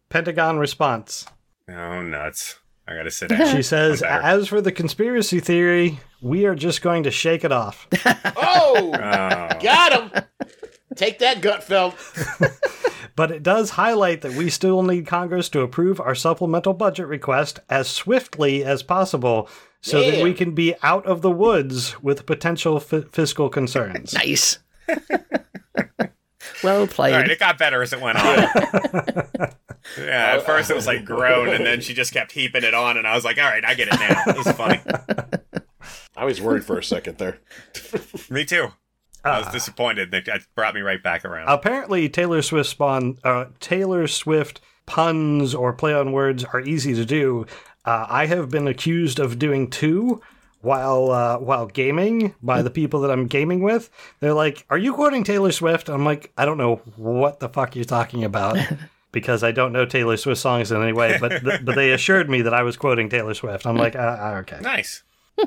Pentagon response. Oh nuts! I gotta sit down. She says, As for the conspiracy theory, we are just going to shake it off. Oh, Oh. got him. Take that, Gutfeld. But it does highlight that we still need Congress to approve our supplemental budget request as swiftly as possible so that we can be out of the woods with potential f- fiscal concerns. Nice. Well played. All right, it got better as it went on. yeah, at first it was like groan, and then she just kept heaping it on, and I was like, "All right, I get it now." It was funny. I was worried for a second there. Me too. I was Ah. disappointed. That that brought me right back around. Apparently, Taylor Swift spawn uh, Taylor Swift puns or play on words are easy to do. Uh, I have been accused of doing two while uh, while gaming by the people that I'm gaming with. They're like, "Are you quoting Taylor Swift?" I'm like, "I don't know what the fuck you're talking about." Because I don't know Taylor Swift songs in any way, but th- but they assured me that I was quoting Taylor Swift. I'm like, uh, uh, okay. nice.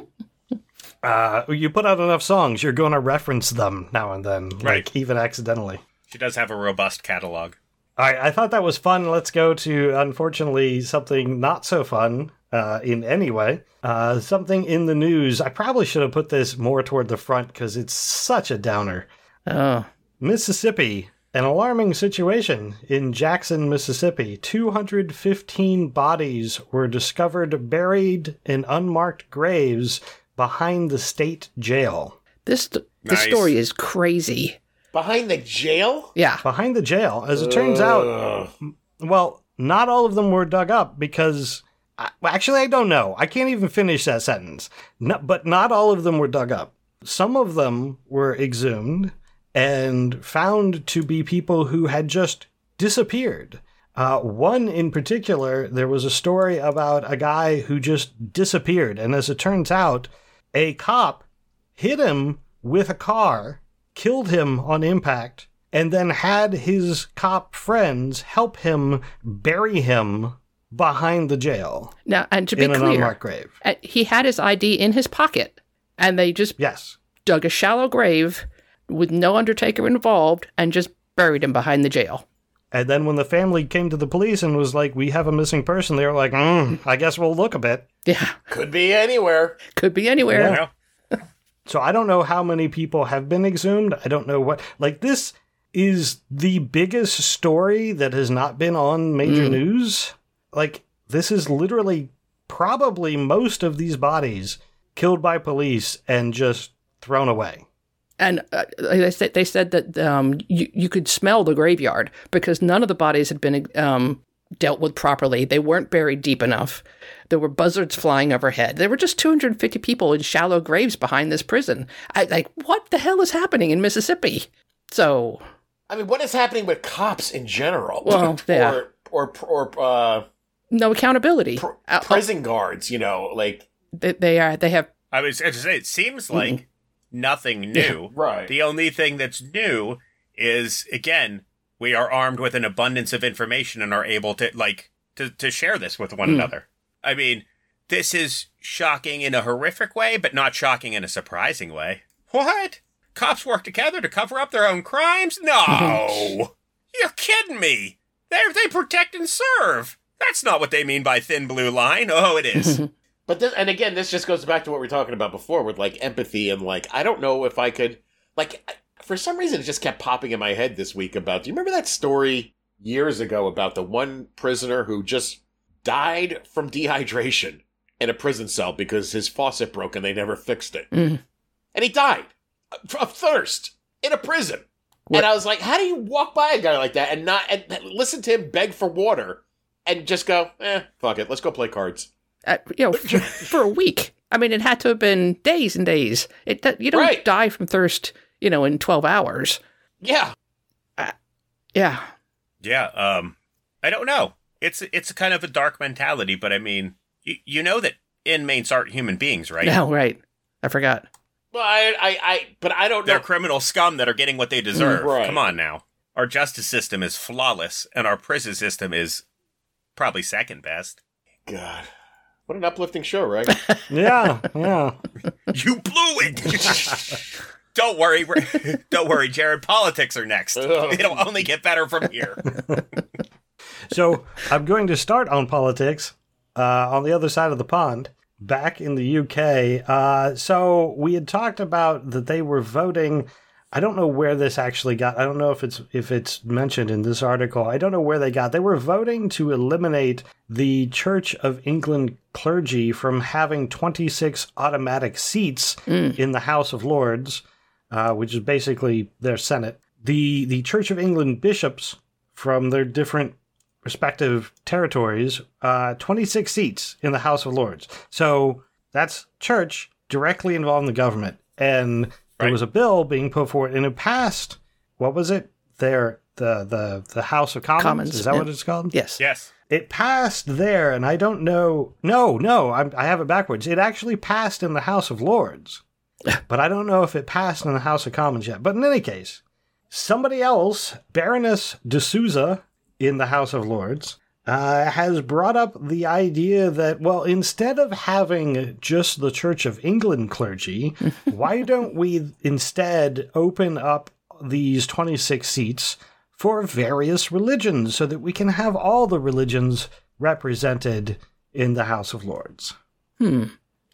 Uh, you put out enough songs, you're going to reference them now and then, Right. like even accidentally. She does have a robust catalog. All right, I thought that was fun. Let's go to, unfortunately, something not so fun uh, in any way. Uh, something in the news. I probably should have put this more toward the front because it's such a downer. Oh, Mississippi. An alarming situation in Jackson, Mississippi. 215 bodies were discovered buried in unmarked graves behind the state jail. This this Nice. story is crazy. Behind the jail? Yeah. Behind the jail, as it turns out, well, not all of them were dug up because. I, actually, I don't know. I can't even finish that sentence. No, but not all of them were dug up. Some of them were exhumed and found to be people who had just disappeared. Uh, one in particular, there was a story about a guy who just disappeared. And as it turns out, a cop hit him with a car, killed him on impact, and then had his cop friends help him bury him behind the jail Now, and to be in an clear, unmarked grave. uh, he had his ID in his pocket, and they just Yes. dug a shallow grave with no undertaker involved and just buried him behind the jail. And then when the family came to the police and was like, "We have a missing person," they were like, mm, "I guess we'll look a bit." Yeah, Could be anywhere. could be anywhere. Yeah. So I don't know how many people have been exhumed. I don't know what. Like this is the biggest story that has not been on major news. Like this is literally probably most of these bodies killed by police and just thrown away. And uh, they said they said that um, you you could smell the graveyard because none of the bodies had been um, dealt with properly. They weren't buried deep enough. There were buzzards flying overhead. There were just 250 people in shallow graves behind this prison. I like what the hell is happening in Mississippi? So I mean, what is happening with cops in general? Well, yeah. or or or uh, no accountability. pr- Uh, prison guards. You know, like they, they are they have I was going to say, it seems like nothing new. right. The only thing that's new is, again, we are armed with an abundance of information and are able to, like, to, to share this with one Hmm. another. I mean, this is shocking in a horrific way, but not shocking in a surprising way. What? Cops work together to cover up their own crimes? No! You're kidding me! They they protect and serve. That's not what they mean by thin blue line. Oh, it is. But this, and again, this just goes back to what we are talking about before with like empathy and like I don't know if I could like for some reason it just kept popping in my head this week about. Do you remember that story years ago about the one prisoner who just died from dehydration in a prison cell because his faucet broke and they never fixed it, Mm. and he died of- of thirst in a prison. What- And I was like, how do you walk by a guy like that and not and listen to him beg for water and just go, eh, fuck it, let's go play cards. uh, you know for, for a week. I mean, it had to have been days and days. It that- you don't Right. die from thirst, you know, in 12 hours. Yeah, Yeah. Yeah, um, I don't know. It's it's kind of a dark mentality, but I mean, you, you know that inmates aren't human beings, right? No, right. I forgot. Well, I, I, I, but I don't. They're criminal scum that are getting what they deserve. Right. Come on now. Our justice system is flawless, and our prison system is probably second best. God, what an uplifting show, right? Yeah, yeah. You blew it. don't worry, don't worry, Jared. Politics are next. It'll only get better from here. So I'm going to start on politics uh, on the other side of the pond, back in the UK. Uh, so we had talked about that they were voting. I don't know where this actually got. I don't know if it's if it's mentioned in this article. I don't know where they got. They were voting to eliminate the Church of England clergy from having 26 automatic seats in the House of Lords, uh, which is basically their Senate. The the Church of England bishops from their different respective territories, uh, 26 seats in the House of Lords. So that's church directly involved in the government. And there Right. was a bill being put forward, and it passed. What was it? There, the the the House of Commons. Commons, Is that yeah. what it's called? Yes. Yes. It passed there, and I don't know. No, no, I'm, I have it backwards. It actually passed in the House of Lords, but I don't know if it passed in the House of Commons yet. But in any case, somebody else, Baroness de Souza, in the House of Lords, uh, has brought up the idea that, well, instead of having just the Church of England clergy, why don't we instead open up these 26 seats for various religions so that we can have all the religions represented in the House of Lords? Hmm.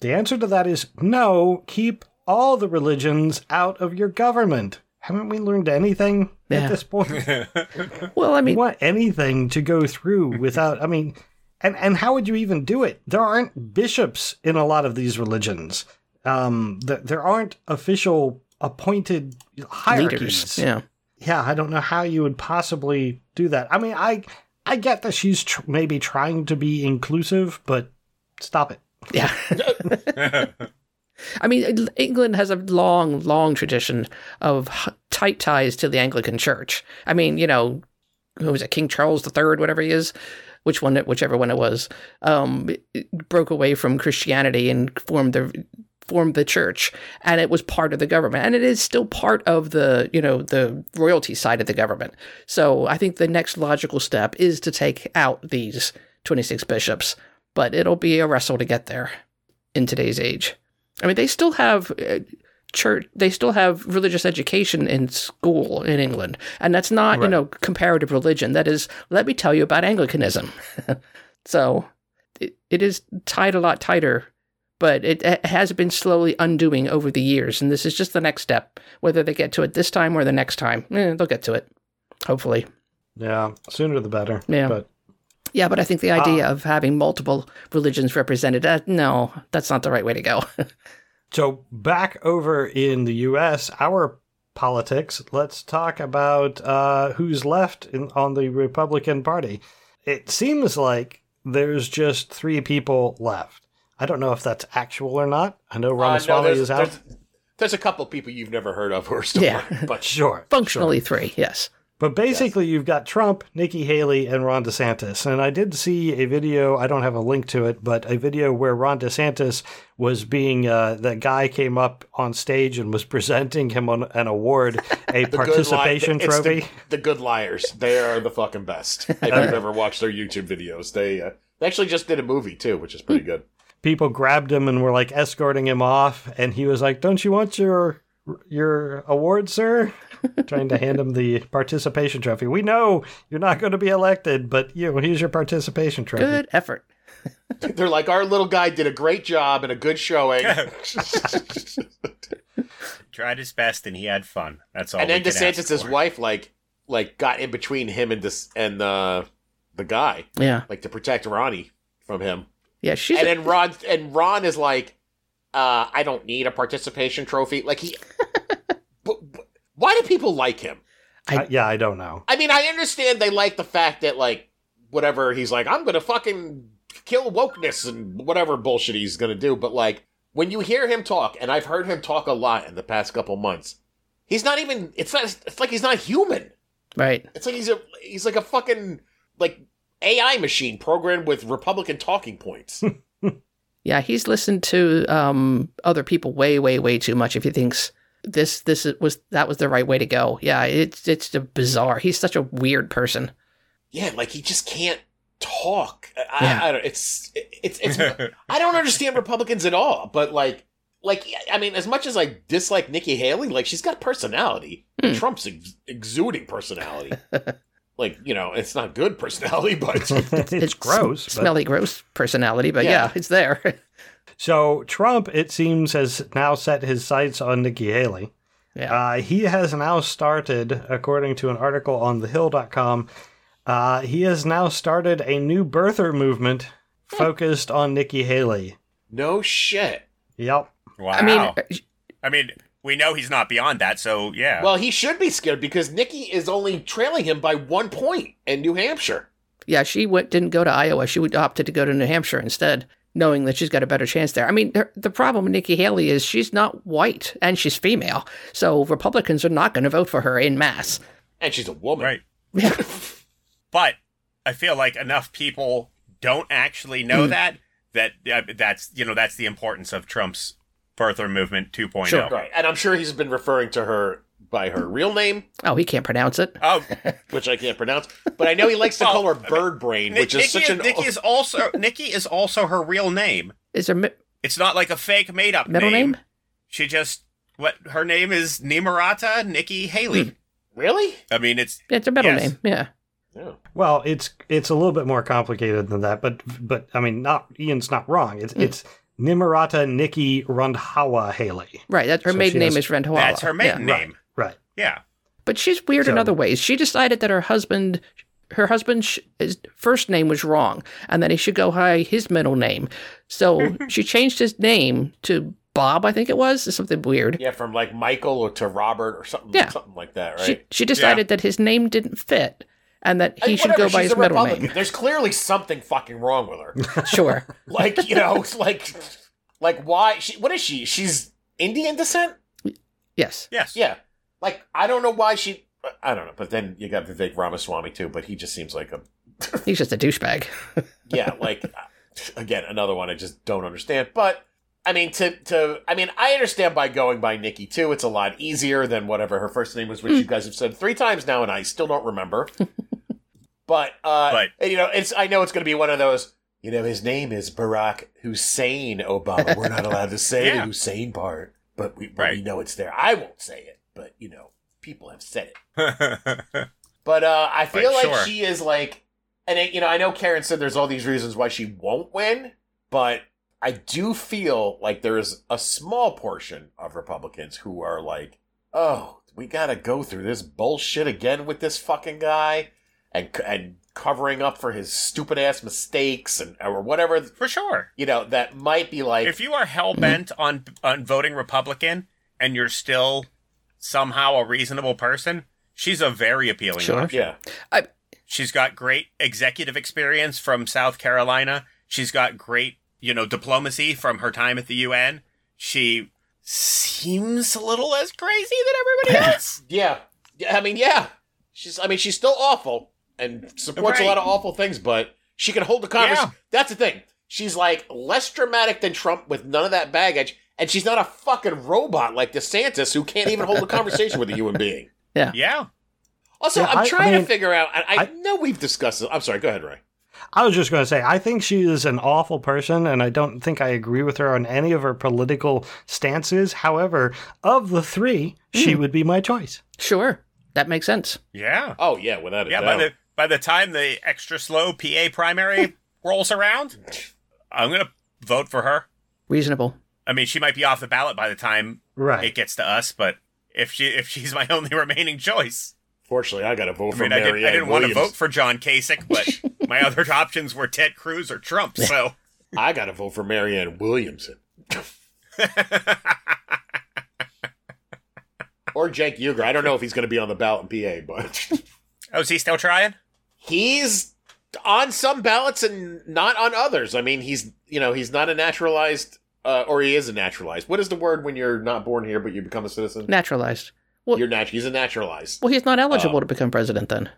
The answer to that is no, keep all the religions out of your government. Haven't we learned anything Yeah. at this point? Well, I I mean, want anything to go through without. I mean, and and how would you even do it? There aren't bishops in a lot of these religions. Um, there, there aren't official appointed hierarchies. leaders. Yeah. yeah, I don't know how you would possibly do that. I mean, I I get that she's tr- maybe trying to be inclusive, but stop it. Yeah. I mean, England has a long, long tradition of tight ties to the Anglican Church. I mean, you know, who was it, King Charles III, whatever he is, which one, whichever one it was, um, it broke away from Christianity and formed the formed the church, and it was part of the government, and it is still part of the you know the royalty side of the government. So I think the next logical step is to take out these twenty six bishops, but it'll be a wrestle to get there in today's age. I mean, they still have uh, church, they still have religious education in school in England, and that's not you know comparative religion. That is, let me tell you about Anglicanism. so it, it is tied a lot tighter, but it, it has been slowly undoing over the years, and this is just the next step. Whether they get to it this time or the next time, eh, they'll get to it. Hopefully. Yeah, sooner the better. Yeah. but Yeah, but I think the idea of having multiple religions represented, uh, no, that's not the right way to go. So back over in the U.S., our politics. Let's talk about uh, who's left in, on the Republican Party. It seems like there's just three people left. I don't know if that's actual or not. I know Uh, no, is out. there's, there's a couple people you've never heard of who are still Yeah. running, but Sure, Functionally, three, yes. But basically, you've got Trump, Nikki Haley, and Ron DeSantis. And I did see a video, I don't have a link to it, but a video where Ron DeSantis was being, uh, that guy came up on stage and was presenting him on an award, a good li- participation trophy. The, the good liars. They are the fucking best. If you've ever watched their YouTube videos, they uh, they actually just did a movie too, which is pretty good. People grabbed him and were like escorting him off. And he was like, Don't you want your. Your award, sir? Trying to hand him the participation trophy. We know you're not going to be elected, but you know, here's your participation trophy. Good effort. They're like, our little guy did a great job and a good showing. Tried his best and he had fun. That's all. and then we DeSantis' wife, like, like got in between him and this and the the guy, Yeah. like to protect Ronnie from him. Yeah, she's and then Ron and Ron is like, uh, I don't need a participation trophy. Like he, but, but why do people like him? I- yeah, I don't know. I mean, I understand they like the fact that like whatever he's like, I'm gonna fucking kill wokeness and whatever bullshit he's gonna do. But like when you hear him talk, and I've heard him talk a lot in the past couple months, he's not even. It's not. It's like he's not human. right. It's like he's a. He's like a fucking like AI machine programmed with Republican talking points. Yeah, he's listened to um, other people way, way, way too much. If he thinks this, this was that was the right way to go. Yeah, it's it's a bizarre. He's such a weird person. yeah, like he just can't talk. I, Yeah. I don't. It's it's it's. I don't understand Republicans at all. But like, like I mean, as much as I dislike Nikki Haley, like she's got personality. Hmm. Trump's ex- exuding personality. like you know, it's not good personality, but it's, it's gross. but- smelly, gross personality. But yeah, Yeah. it's there. So Trump, it seems, has now set his sights on Nikki Haley. yeah, Uh, he has now started, according to an article on thehill.com, uh, he has now started a new birther movement focused on Nikki Haley. no shit. Yep. Wow. I mean, I mean, we know he's not beyond that, so yeah. Well, he should be scared because Nikki is only trailing him by one point in New Hampshire. yeah, she went didn't go to Iowa. She opted to go to New Hampshire instead, knowing that she's got a better chance there. I mean, her, the problem with Nikki Haley is she's not white and she's female, so Republicans are not going to vote for her in mass. And she's a woman. right. Yeah. But I feel like enough people don't actually know Hmm. that that uh, that's you know that's the importance of Trump's birther movement 2.0. Sure. Right. And I'm sure he's been referring to her by her real name, Oh, he can't pronounce it. Oh, which I can't pronounce. But I know he likes to oh. call her Bird Brain, which Nikki, is such an. Nikki is oh. also Nikki is also her real name. Is her mi- It's not like a fake made up middle name? She just what her name is Nimarata Nikki Haley. Hmm. Really? I mean, it's it's a middle Yes. name. Yeah. Yeah. Well, it's it's a little bit more complicated than that, but but I mean, not Ian's not wrong. It's hmm. it's Nimarata Nikki Randhawa Haley. Right. That's her So maiden name has- is Rentawala. that's her maiden Yeah. name. Yeah. But she's weird in other ways. She decided that her husband, her husband's first name was wrong, and that he should go by his middle name. So she changed his name to Bob, I think it was, or something weird. Yeah, from like Michael or to Robert or something, Yeah. something like that, right? She she decided that his name didn't fit, and that he Hey, should whatever, go by his middle Republican. name. There's clearly something fucking wrong with her. Sure. like you know, it's like like why? She, what is she? She's Indian descent. Yes. Yes. Yeah. Like I don't know why she. I don't know. But then you got Vivek Ramaswamy too. But he just seems like a He's just a douchebag. yeah. Like again, another one I just don't understand. But I mean, to to I mean, I understand by going by Nikki too. It's a lot easier than whatever her first name was, which you guys have said three times now, and I still don't remember. but uh, But- and, you know, it's I know it's going to be one of those. You know, his name is Barack Hussein Obama. We're not allowed to say Yeah. the Hussein part, but we, but we Right. know it's there. I won't say it, but you know, people have said it. But uh, I feel But like sure. she is like, and it, you know, I know Karen said there's all these reasons why she won't win, but I do feel like there is a small portion of Republicans who are like, oh, we got to go through this bullshit again with this fucking guy, and and covering up for his stupid ass mistakes and or whatever, For sure. you know, that might be like, If you are hell bent on on voting Republican and you're still somehow a reasonable person, she's a very appealing Sure. option. yeah, She's got great executive experience from South Carolina. She's got great, you know, diplomacy from her time at the UN. She seems a little less crazy than everybody else. yeah, yeah. I mean, yeah, she's, I mean, she's still awful and supports a lot of awful things, but she can hold the conversation. Yeah. That's the thing. She's like less dramatic than Trump with none of that baggage, and she's not a fucking robot like DeSantis who can't even hold a conversation with a human being. yeah. Yeah. Also, Yeah, I'm I- I trying mean, to figure out. I, I, I- know we've discussed this. I'm sorry. Go ahead, Ray. I was just going to say, I think she is an awful person, and I don't think I agree with her on any of her political stances. However, of the three, she hmm. would be my choice. Sure. That makes sense. Yeah. Oh yeah, without a Yeah, doubt. by the by the time the extra slow PA primary rolls around, I'm gonna vote for her. Reasonable. I mean, she might be off the ballot by the time Right. it gets to us, but if she if she's my only remaining choice, Fortunately, I got to vote I for mean, I, did, I didn't want to vote for John Kasich, but my other options were Ted Cruz or Trump. So I got to vote for Marianne Williamson or Cenk Uygur. I don't know if he's going to be on the ballot in PA, but oh, is he still trying? he's on some ballots and not on others. I mean, he's you know he's not a naturalized, uh, or he is a naturalized. What is the word when you're not born here but you become a citizen? Naturalized. Well, You're nat- He's a naturalized. well, he's not eligible Oh. to become president then.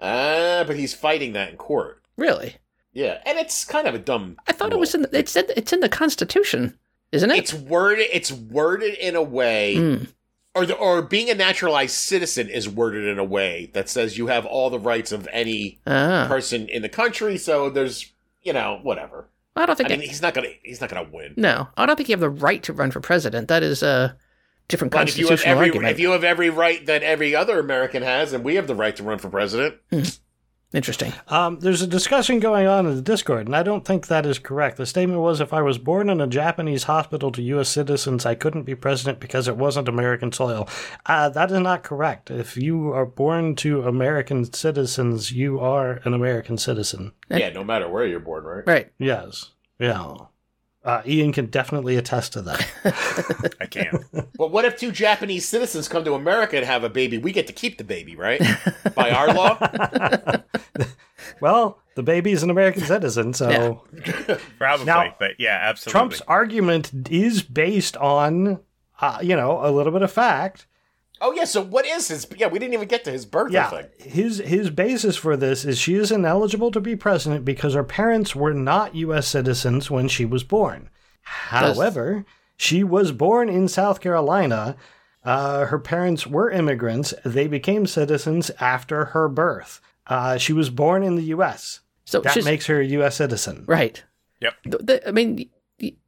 Ah, but he's fighting that in court. Really? Yeah, and it's kind of a dumb. I thought it was in the, it's in, it's in the Constitution, isn't it? It's worded. It's worded in a way, Mm. or the, or being a naturalized citizen is worded in a way that says you have all the rights of any Ah. person in the country. So there's, you know, whatever. I don't I think. mean, he's not gonna. He's not gonna win. no, I don't think you have the right to run for president. That is a different But if you have constitutional every argument. if you have every right that every other American has, and we have the right to run for president, hmm. Interesting. Um, there's a discussion going on in the Discord, and I don't think that is correct. The statement was if I was born in a Japanese hospital to U.S. citizens, I couldn't be president because it wasn't American soil. Uh, that is not correct. If you are born to American citizens, you are an American citizen. Yeah, no matter where you're born, right? Right. Yes. Yeah. Uh, Ian can definitely attest to that. I can't. But what if two Japanese citizens come to America and have a baby? We get to keep the baby, right? By our law. well, the baby's an American citizen, so Probably, Now, but yeah, absolutely. Trump's argument is based on, uh, you know, a little bit of fact. Oh yeah. So what is his? Yeah, we didn't even get to his birthday Yeah, thing. his his basis for this is she is ineligible to be president because her parents were not U.S. citizens when she was born. However, she was born in South Carolina. Uh, her parents were immigrants. They became citizens after her birth. Uh, she was born in the U.S. So That she's makes her a U.S. citizen. right. Yep. The- the- I mean,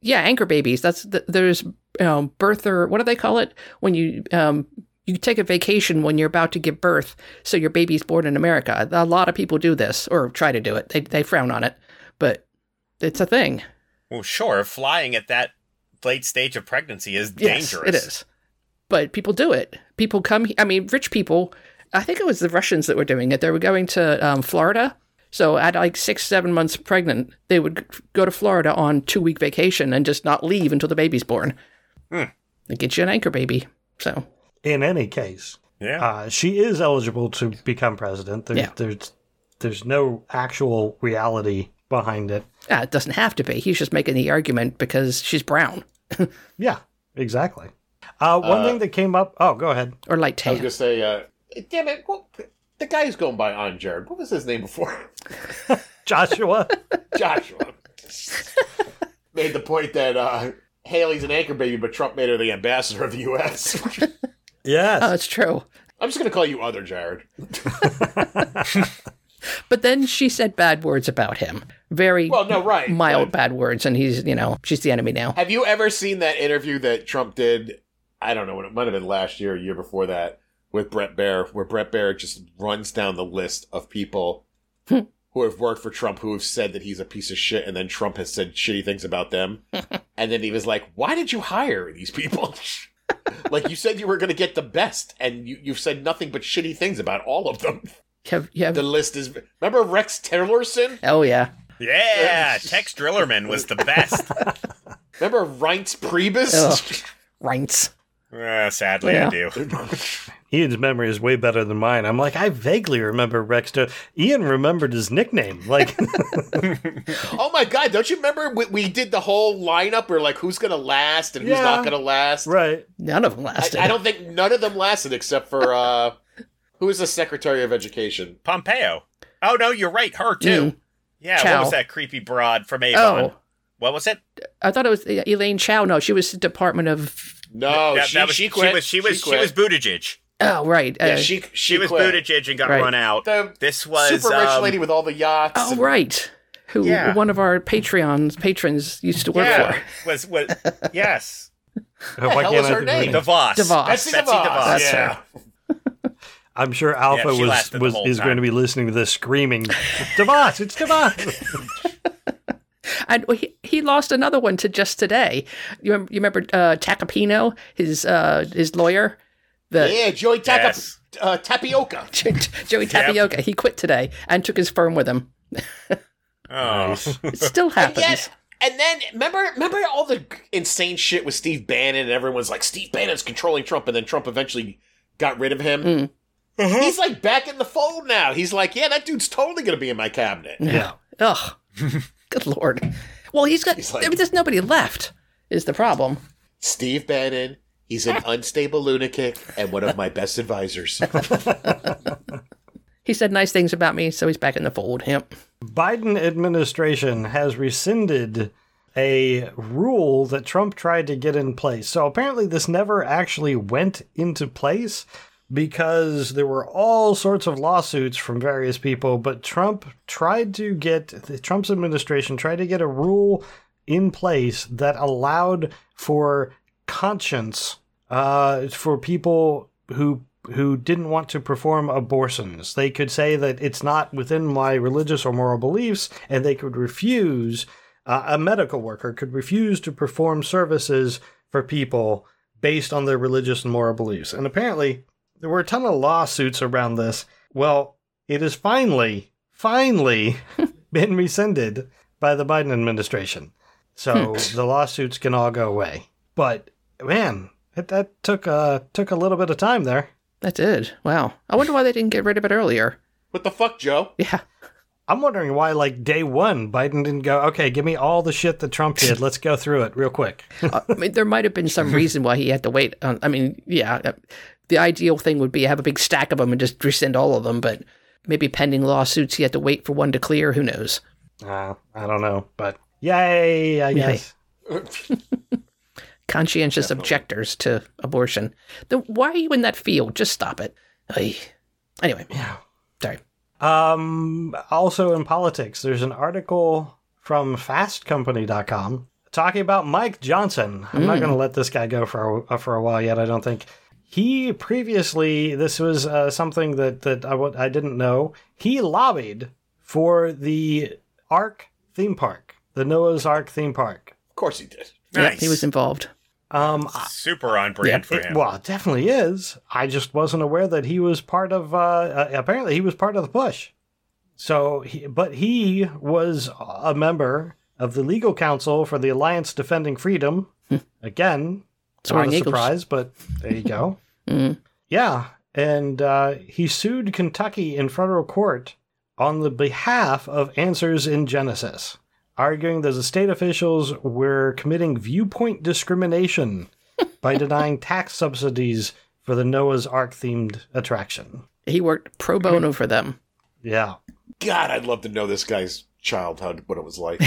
yeah, anchor babies. That's the, there's um, birth or what do they call it when you um, you take a vacation when you're about to give birth, so your baby's born in America. A lot of people do this or try to do it. They they frown on it, but it's a thing. well, sure, flying at that late stage of pregnancy is Yes, dangerous. it is. But people do it. people come. I mean, rich people. I think it was the Russians that were doing it. They were going to um, Florida. So at like six, seven months pregnant, they would go to Florida on two week vacation and just not leave until the baby's born. Hmm. They get you an anchor baby. So In any case, Yeah. uh, she is eligible to become president. There's, Yeah. there's there's no actual reality behind it. ah, it doesn't have to be. He's just making the argument because she's brown Yeah, exactly. Uh, one Uh, thing that came up. Oh, go ahead. or light tan. I was gonna say, uh, damn it, what, the guy who's going by on Jared. What was his name before? Joshua. Joshua made the point that uh, Haley's an anchor baby, but Trump made her the ambassador of the U.S. yes. Oh, it's true. I'm just gonna call you other Jared. But then she said bad words about him. Very Well, no, right. mild but bad words, and he's you know she's the enemy now. Have you ever seen that interview that Trump did? I don't know when it might have been last year, or year before that, with Bret Baier, where Bret Baier just runs down the list of people who have worked for Trump who have said that he's a piece of shit, and then Trump has said shitty things about them, and then he was like, "Why did you hire these people?" Like you said you were going to get the best, and you, you've said nothing but shitty things about all of them. Have, you have, The list is. Remember Rex Tillerson? oh yeah, Yeah, Tex Drillerman was the best. Remember Reince Priebus? Ugh. Reince. Uh, sadly, Yeah. I do. Ian's memory is way better than mine. I'm like, I vaguely remember Rex. Do- Ian remembered his nickname. Like, Oh my god! Don't you remember we, we did the whole lineup where like who's gonna last and who's Yeah. not gonna last? right. None of them lasted. I don't think none of them lasted except for uh, who was the Secretary of Education? Pompeo. Oh no, you're right. Her too. Mm. Yeah. Chao. What was that creepy broad from Avon? Oh, What was it? I thought it was uh, Elaine Chao. No, she was Department of. No, That- she, that was, she quit. was she was she, quit. was Buttigieg. Oh right. Uh, yeah, she she, She, was quit. Buttigieg and got Right. run out. The This was super rich um, lady with all the yachts. oh and- right. Who Yeah. one of our Patreons patrons used to work yeah, for. was was yes. Why hell can't is I her think of name? her DeVos. DeVos. Betsy Betsy DeVos. DeVos. That's yeah. I'm sure Alpha Yeah, was, was is time. going to be listening to this screaming, Devos, it's Devos. And he, he lost another one to just today. You remember, you remember uh, Tacopina, his uh, his lawyer, the Yeah, Joey Taka- Yes. uh, Tapioca. Joey Tapioca. He quit today and took his firm with him. Oh. It still happens. Yes. And then remember, remember all the insane shit with Steve Bannon, and everyone's like, Steve Bannon's controlling Trump, and then Trump eventually got rid of him. Mm. He's like back in the fold now. He's like, yeah, that dude's totally gonna be in my cabinet. yeah. Ugh. Good lord. Well, he's got. He's like- I mean, there's nobody left. Is the problem? Steve Bannon, he's an unstable lunatic and one of my best advisors. He said nice things about me, so he's back in the fold. Yep. Biden administration has rescinded a rule that Trump tried to get in place. So apparently this never actually went into place because there were all sorts of lawsuits from various people, but Trump tried to get the Trump's administration tried to get a rule in place that allowed for conscience uh, for people who who didn't want to perform abortions. They could say that it's not within my religious or moral beliefs, and they could refuse. Uh, a medical worker could refuse to perform services for people based on their religious and moral beliefs. And apparently, there were a ton of lawsuits around this. Well, it has finally, finally been rescinded by the Biden administration. So the lawsuits can all go away. But man, it, that took uh took a little bit of time there. That did. Wow. I wonder why they didn't get rid of it earlier. what the fuck, Joe? Yeah. I'm wondering why, like day one, Biden didn't go. Okay, give me all the shit that Trump did. Let's go through it real quick. Uh, I mean, there might have been some reason why he had to wait. On, I mean, yeah. uh, The ideal thing would be have a big stack of them and just rescind all of them, but maybe pending lawsuits, he had to wait for one to clear. Who knows? Uh, I don't know, but yay! I Yay. guess. Conscientious objectors to abortion. Then why are you in that field? Just stop it. Ay. Anyway, Yeah. sorry. Um, also in politics, there's an article from FastCompany.com talking about Mike Johnson. I'm not going to let this guy go for a, for a while yet. I don't think he previously. This was uh, something that that I w- I didn't know. He lobbied for the Ark theme park, the Noah's Ark theme park. Of course he did. Yeah, he was involved. Um, Super on brand for it- him. well, it definitely is. I just wasn't aware that he was part of. Uh, uh, apparently, he was part of the push. So, he, but he was a member of the legal council for the Alliance Defending Freedom. Again, Soaring not a Eagles. surprise, but there you go. Mhm. Yeah, and uh, he sued Kentucky in federal court on the behalf of Answers in Genesis, arguing that the state officials were committing viewpoint discrimination by denying tax subsidies for the Noah's Ark themed attraction. He worked pro bono for them. Yeah. God, I'd love to know this guy's childhood, what it was like.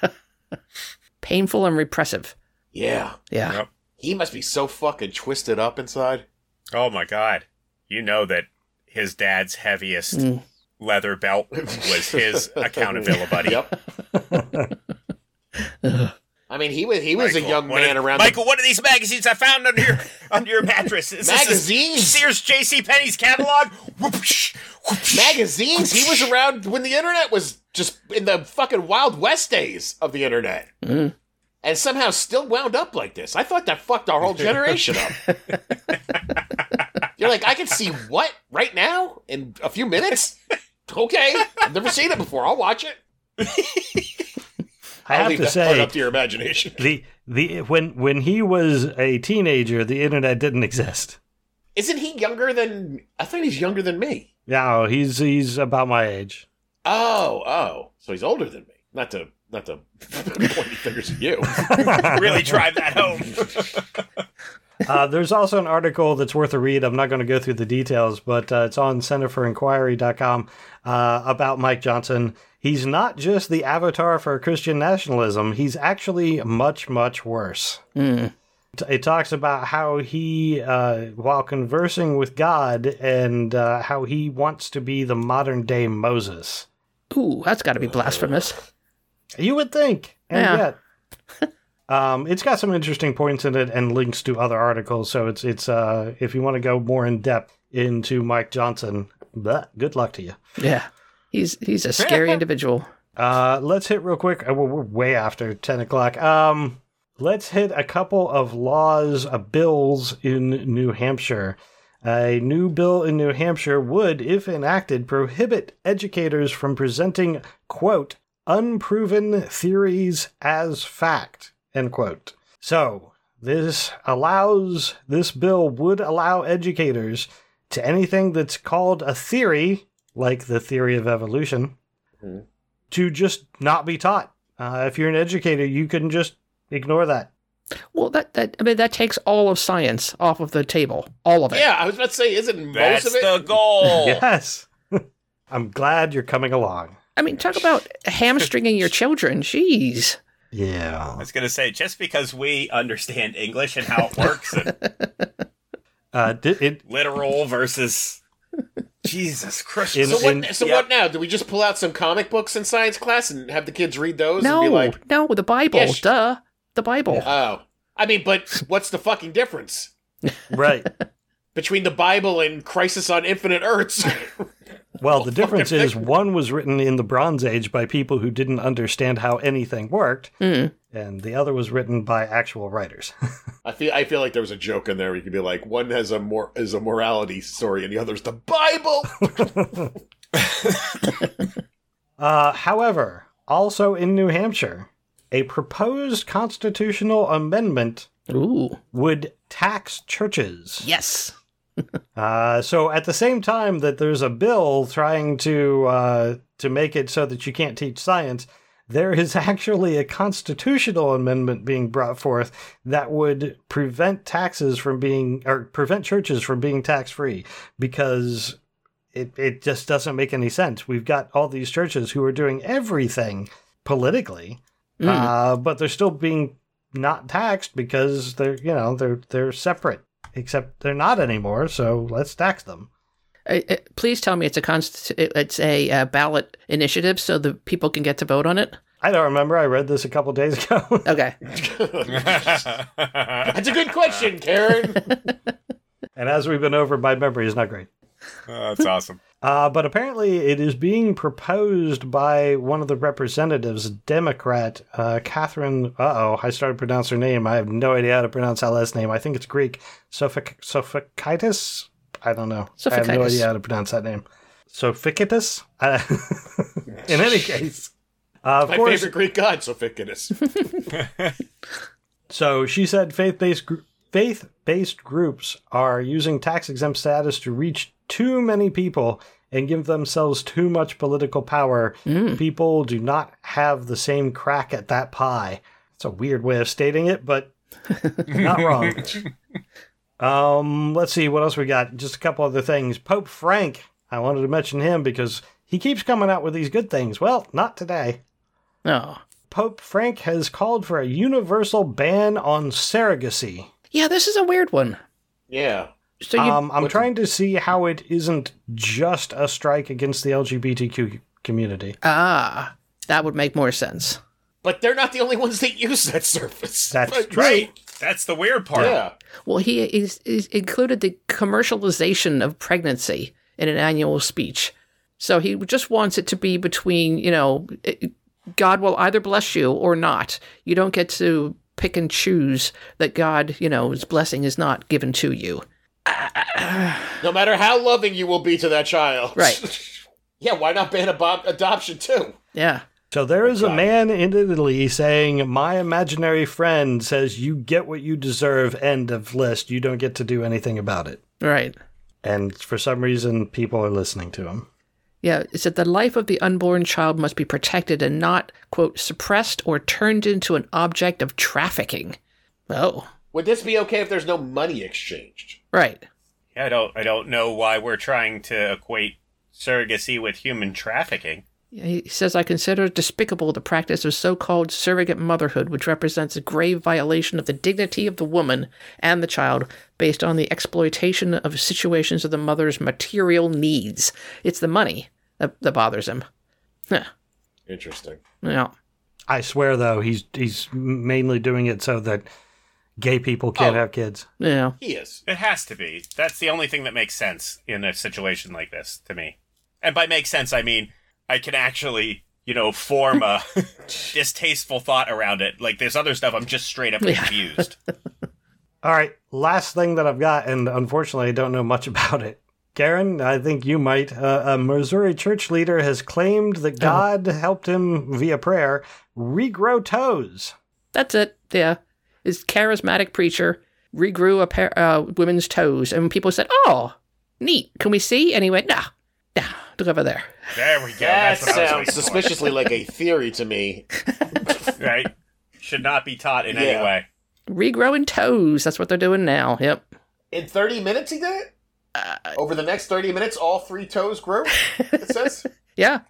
Painful and repressive. yeah. Yeah. Yep. He must be so fucking twisted up inside. Oh my god. You know that his dad's heaviest Mm. Leather belt was his accountability buddy. Yep. I mean, he was he was a young man are- around Michael, what are these magazines I found under your under your mattress? Is this Magazines? Sears J.C. Penney's catalog. Whoopsh, whoopsh. magazines. He was around when the internet was just in the fucking Wild West days of the internet. Mm. And somehow still wound up like this. I thought that fucked our whole generation up. You're like, I can see what right now in a few minutes? Okay. I've never seen it before. I'll watch it. I I'll have to say, up to your imagination. the the when when he was a teenager, the internet didn't exist. Isn't he younger than I think he's younger than me. No, oh, he's he's about my age. Oh, oh. So he's older than me. Not to not to point fingers at you. really drive that home. Uh, there's also an article that's worth a read. I'm not going to go through the details, but uh, it's on centerforinquiry.com uh, about Mike Johnson. He's not just the avatar for Christian nationalism, he's actually much, much worse. Mm. It talks about how he, uh, while conversing with God, and uh, how he wants to be the modern day Moses. Ooh, that's got to be blasphemous. You would think, and Yeah. yet. Um, it's got some interesting points in it and links to other articles. So it's it's uh, if you want to go more in depth into Mike Johnson, bleh, good luck to you. Yeah. He's he's a scary individual. Uh, let's hit real quick. We're we're way after ten o'clock. Um, let's hit a couple of laws, uh, bills in New Hampshire. A new bill in New Hampshire would, if enacted, prohibit educators from presenting, quote, unproven theories as fact, end quote. So, this allows, this bill would allow educators to anything that's called a theory, like the theory of evolution, to just not be taught. Uh, if you're an educator, you can just ignore that. Well, that that I mean that takes all of science off of the table. All of it. yeah, I was about to say, isn't most That's of it? the goal. Yes. I'm glad you're coming along. I mean, talk about hamstringing your children. Jeez. I was going to say, just because we understand English and how it works, and Uh, di- it, literal versus Jesus Christ. In- So what? in- so yeah. what now? Do we just pull out some comic books in science class and have the kids read those No, and be like, no, the Bible. Yes. Duh. The Bible. "Oh, I mean, but what's the fucking difference right. between the Bible and Crisis on Infinite Earths?" Well, the difference is one was written in the Bronze Age by people who didn't understand how anything worked, Mm. and the other was written by actual writers. I feel I feel like there was a joke in there. where you could be like, one has a more is a morality story, and the other's the Bible. Uh, however, also in New Hampshire, a proposed constitutional amendment Ooh. would tax churches. Yes. Uh, so at the same time that there's a bill trying to uh, to make it so that you can't teach science, there is actually a constitutional amendment being brought forth that would prevent taxes from being or prevent churches from being tax free because it it just doesn't make any sense. We've got all these churches who are doing everything politically, Mm. uh, but they're still being not taxed because they're you know they're they're separate except they're not anymore. So let's tax them. Uh, uh, please tell me it's a const- it's a uh, ballot initiative so the people can get to vote on it. I don't remember. I read this a couple days ago. Okay. That's a good question, Karen. and as we've been over, my memory is not great. Oh, that's awesome. Uh, but apparently, it is being proposed by one of the representatives, Democrat uh, Catherine. Uh oh, I started to pronounce her name. I have no idea how to pronounce that last name. I think it's Greek. Sophic- Sofikitis? I don't know. I have no idea how to pronounce that name. Sofikitis? Uh, in any case, uh, of My course, favorite Greek god, Sophikitus. So she said faith-based gr- faith-based groups are using tax-exempt status to reach too many people and give themselves too much political power. People do not have the same crack at that pie. It's a weird way of stating it, but not wrong. um, let's see what else we got. Just a couple other things. Pope Frank. I wanted to mention him because he keeps coming out with these good things. Well, not today. Oh. Pope Frank has called for a universal ban on surrogacy. Yeah, this is a weird one. yeah. So you Um, I'm trying to see how it isn't just a strike against the LGBTQ community. ah, that would make more sense. But they're not the only ones that use that surface. That's But- true. Right. That's the weird part. Yeah. Well, he is, is included the commercialization of pregnancy in an annual speech. So he just wants it to be between, you know, God will either bless you or not. You don't get to pick and choose that God, you know, his blessing is not given to you. No matter how loving you will be to that child. Right. yeah, why not ban abo- adoption too? Yeah. So there is a man in Italy saying, "My imaginary friend says you get what you deserve." End of list. You don't get to do anything about it. Right. And for some reason, people are listening to him. Yeah, it said the life of the unborn child must be protected and not, quote, suppressed or turned into an object of trafficking. Oh, Would this be okay if there's no money exchanged? right. Yeah, I don't. I don't know why we're trying to equate surrogacy with human trafficking. He says, I consider despicable the practice of so called surrogate motherhood, which represents a grave violation of the dignity of the woman and the child based on the exploitation of situations of the mother's material needs. It's the money that, that bothers him. Huh. Interesting. Yeah. I swear, though, he's he's mainly doing it so that gay people can't Oh. have kids. Yeah. He is. It has to be. That's the only thing that makes sense in a situation like this to me. And by make sense, I mean I can actually, you know, form a distasteful thought around it. Like there's other stuff I'm just straight up confused. All right, last thing that I've got, and unfortunately, I don't know much about it. Karen, I think you might. Uh, a Missouri church leader has claimed that God helped him via prayer regrow toes. That's it. Yeah. His charismatic preacher regrew a pair uh, women's toes, and people said, "Oh, neat. Can we see?" And he went, "Nah, nah. Look over there." There we go. That That's what I was sounds suspiciously like a theory to me. right? Should not be taught in Yeah. any way. Regrowing toes. That's what they're doing now. Yep. In 30 minutes, he did it? Over the next 30 minutes, all three toes grew? It says? Yeah.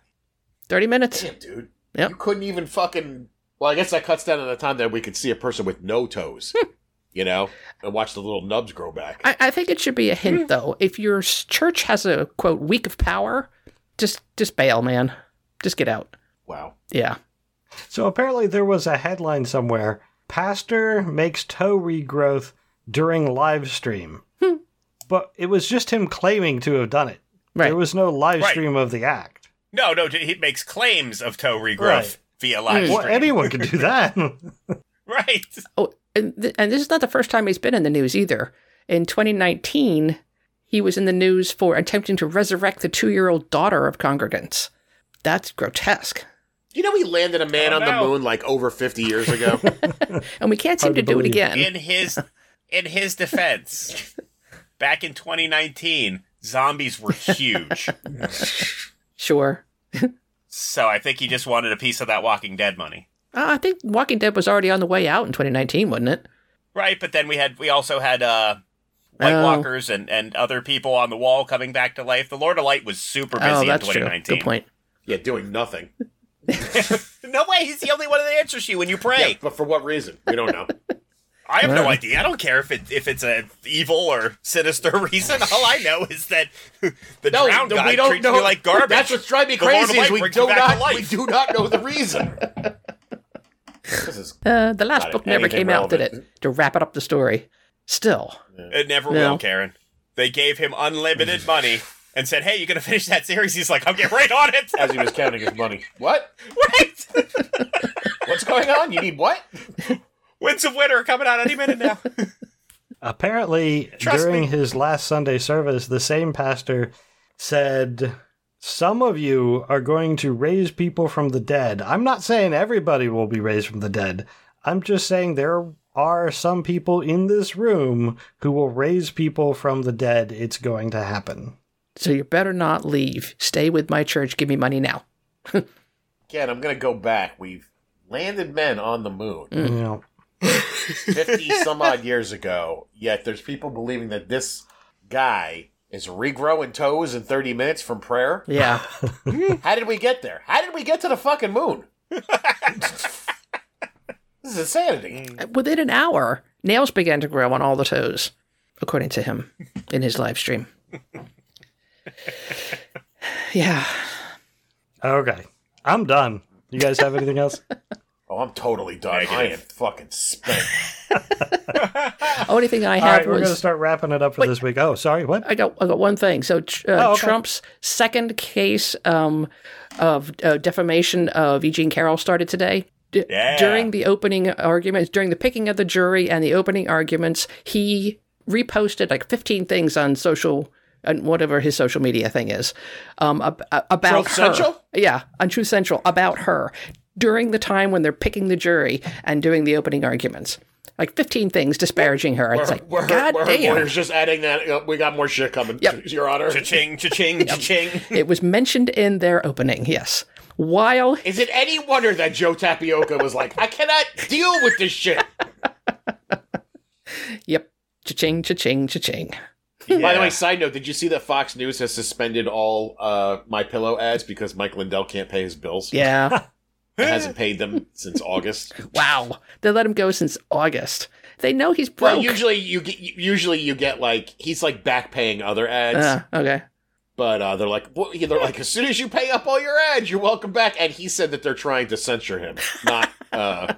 Thirty minutes. Damn, dude. Yep. You couldn't even fucking. Well, I guess that cuts down on the time that we could see a person with no toes, hmm. you know, and watch the little nubs grow back. I, I think it should be a hint, hmm. though. If your church has a quote week of power, just just bail, man. Just get out. wow. Yeah. So apparently, there was a headline somewhere Pastor makes toe regrowth during live stream. Hmm. But it was just him claiming to have done it. Right. There was no live Right. stream of the act. No, no, he makes claims of toe regrowth Right. Via live mm. Well, stream. anyone could do that. right. Oh, and, th- and this is not the first time he's been in the news either. In 2019, he was in the news for attempting to resurrect the two-year-old daughter of congregants. That's grotesque, You know, he landed a man Oh, on the moon like over 50 years ago? and we can't seem Hard to to do it again. In his in his defense, back in 2019, zombies were huge. Sure. So I think he just wanted a piece of that Walking Dead money. Uh, I think Walking Dead was already on the way out in 2019, wasn't it? Right, but then we had we also had uh White Oh. Walkers and, and other people on the wall coming back to life. The Lord of Light was super busy oh, in that's true. 2019. Good point. yeah, doing nothing. no way, he's the only one that answers you when you pray. Yeah, but for what reason? We don't know. I have no idea. I don't care if it if it's a evil or sinister reason. All I know is that the No, drowned no, guy we don't treats know. me like garbage. That's what's driving me The crazy is we do him back to not we do not know the reason. this is Uh, the last book never anything came out, did it? To wrap it up the story. Still. It never No. will, Karen. They gave him unlimited money and said, "Hey, you're gonna finish that series?" He's like, "I'll get right on it." As he was counting his money. What? right. What's going on? You need what? Winds of Winter are coming out any minute now. Apparently, Trust during me. his last Sunday service, the same pastor said, Some of you are going to raise people from the dead. I'm not saying everybody will be raised from the dead. I'm just saying there are some people in this room who will raise people from the dead. It's going to happen. So you better not leave. Stay with my church. Give me money now. Again, I'm going to go back. We've landed men on the moon You know, 50 some odd years ago, yet there's people believing that this guy is regrowing toes in 30 minutes from prayer. Yeah. Hmm. How did we get there? How did we get to the fucking moon? this is insanity. Within an hour, nails began to grow on all the toes, according to him in his live stream. yeah. okay. I'm done. You guys have anything else? Oh, I'm totally done. I am Negative. fucking spent. Only thing I All have right, we're going to start wrapping it up for this week. Oh, sorry. What? I got I got one thing. So uh, Oh, okay. Trump's second case um, of uh, defamation of Eugene Carroll started today. D- Yeah. During the opening arguments, during the picking of the jury and the opening arguments, he reposted like 15 things on social and whatever his social media thing is um, ab- about Truth her. Central? Yeah, on Truth Central about her during the time when they're picking the jury and doing the opening arguments. Like 15 things disparaging her. It's like, We're, God we're, damn. we're just adding that. uh, We got more shit coming, Yep. Your Honor. Cha-ching, cha-ching, cha-ching. It was mentioned in their opening, yes. While Is it any wonder that Joe Tapioca was like, I cannot deal with this shit? Yep. Cha-ching, cha-ching, cha-ching. By the way, side note, did you see that Fox News has suspended all uh, My Pillow ads because Mike Lindell can't pay his bills? Yeah. He hasn't paid them since August. wow. They let him go since August. They know he's broke. Well, usually you get usually you get like he's like back paying other ads, Uh, okay. but uh, they're like well, they're like as soon as you pay up all your ads, you're welcome back. And he said that they're trying to censure him, not uh,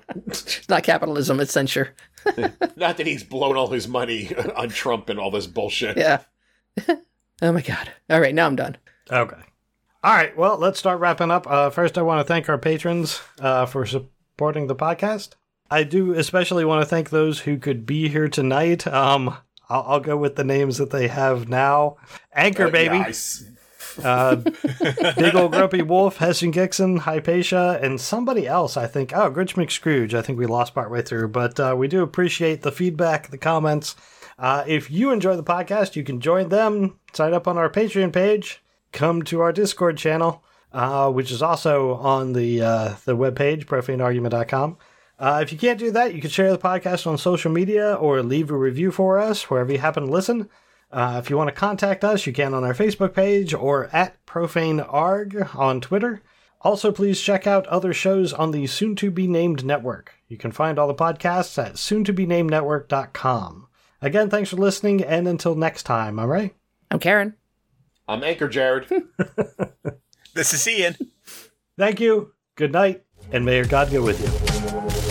not capitalism, it's censure. not that he's blown all his money on Trump and all this bullshit. Yeah. oh my God. All right, now I'm done. Okay. All right. Well, let's start wrapping up. Uh, first, I want to thank our patrons uh, for supporting the podcast. I do especially want to thank those who could be here tonight. Um, I'll, I'll go with the names that they have now. Anchor Uh, Baby, s- uh, Big Old Grumpy Wolf, Hessian Gixon, Hypatia, and somebody else, I think. Oh, Grinch McScrooge. I think we lost partway through, but uh, we do appreciate the feedback, the comments. Uh, if you enjoy the podcast, you can join them, sign up on our Patreon page, come to our Discord channel, uh, which is also on the uh, the webpage, profaneargument.com. Uh, if you can't do that, you can share the podcast on social media or leave a review for us wherever you happen to listen. Uh, if you want to contact us, you can on our Facebook page or at profanearg on Twitter. Also, please check out other shows on the soon to be named network. You can find all the podcasts at soon to be named. Again, thanks for listening, and until next time, all right? I'm Karen. I'm Anchor Jared. This is Ian. Thank you, good night, and may your God go with you.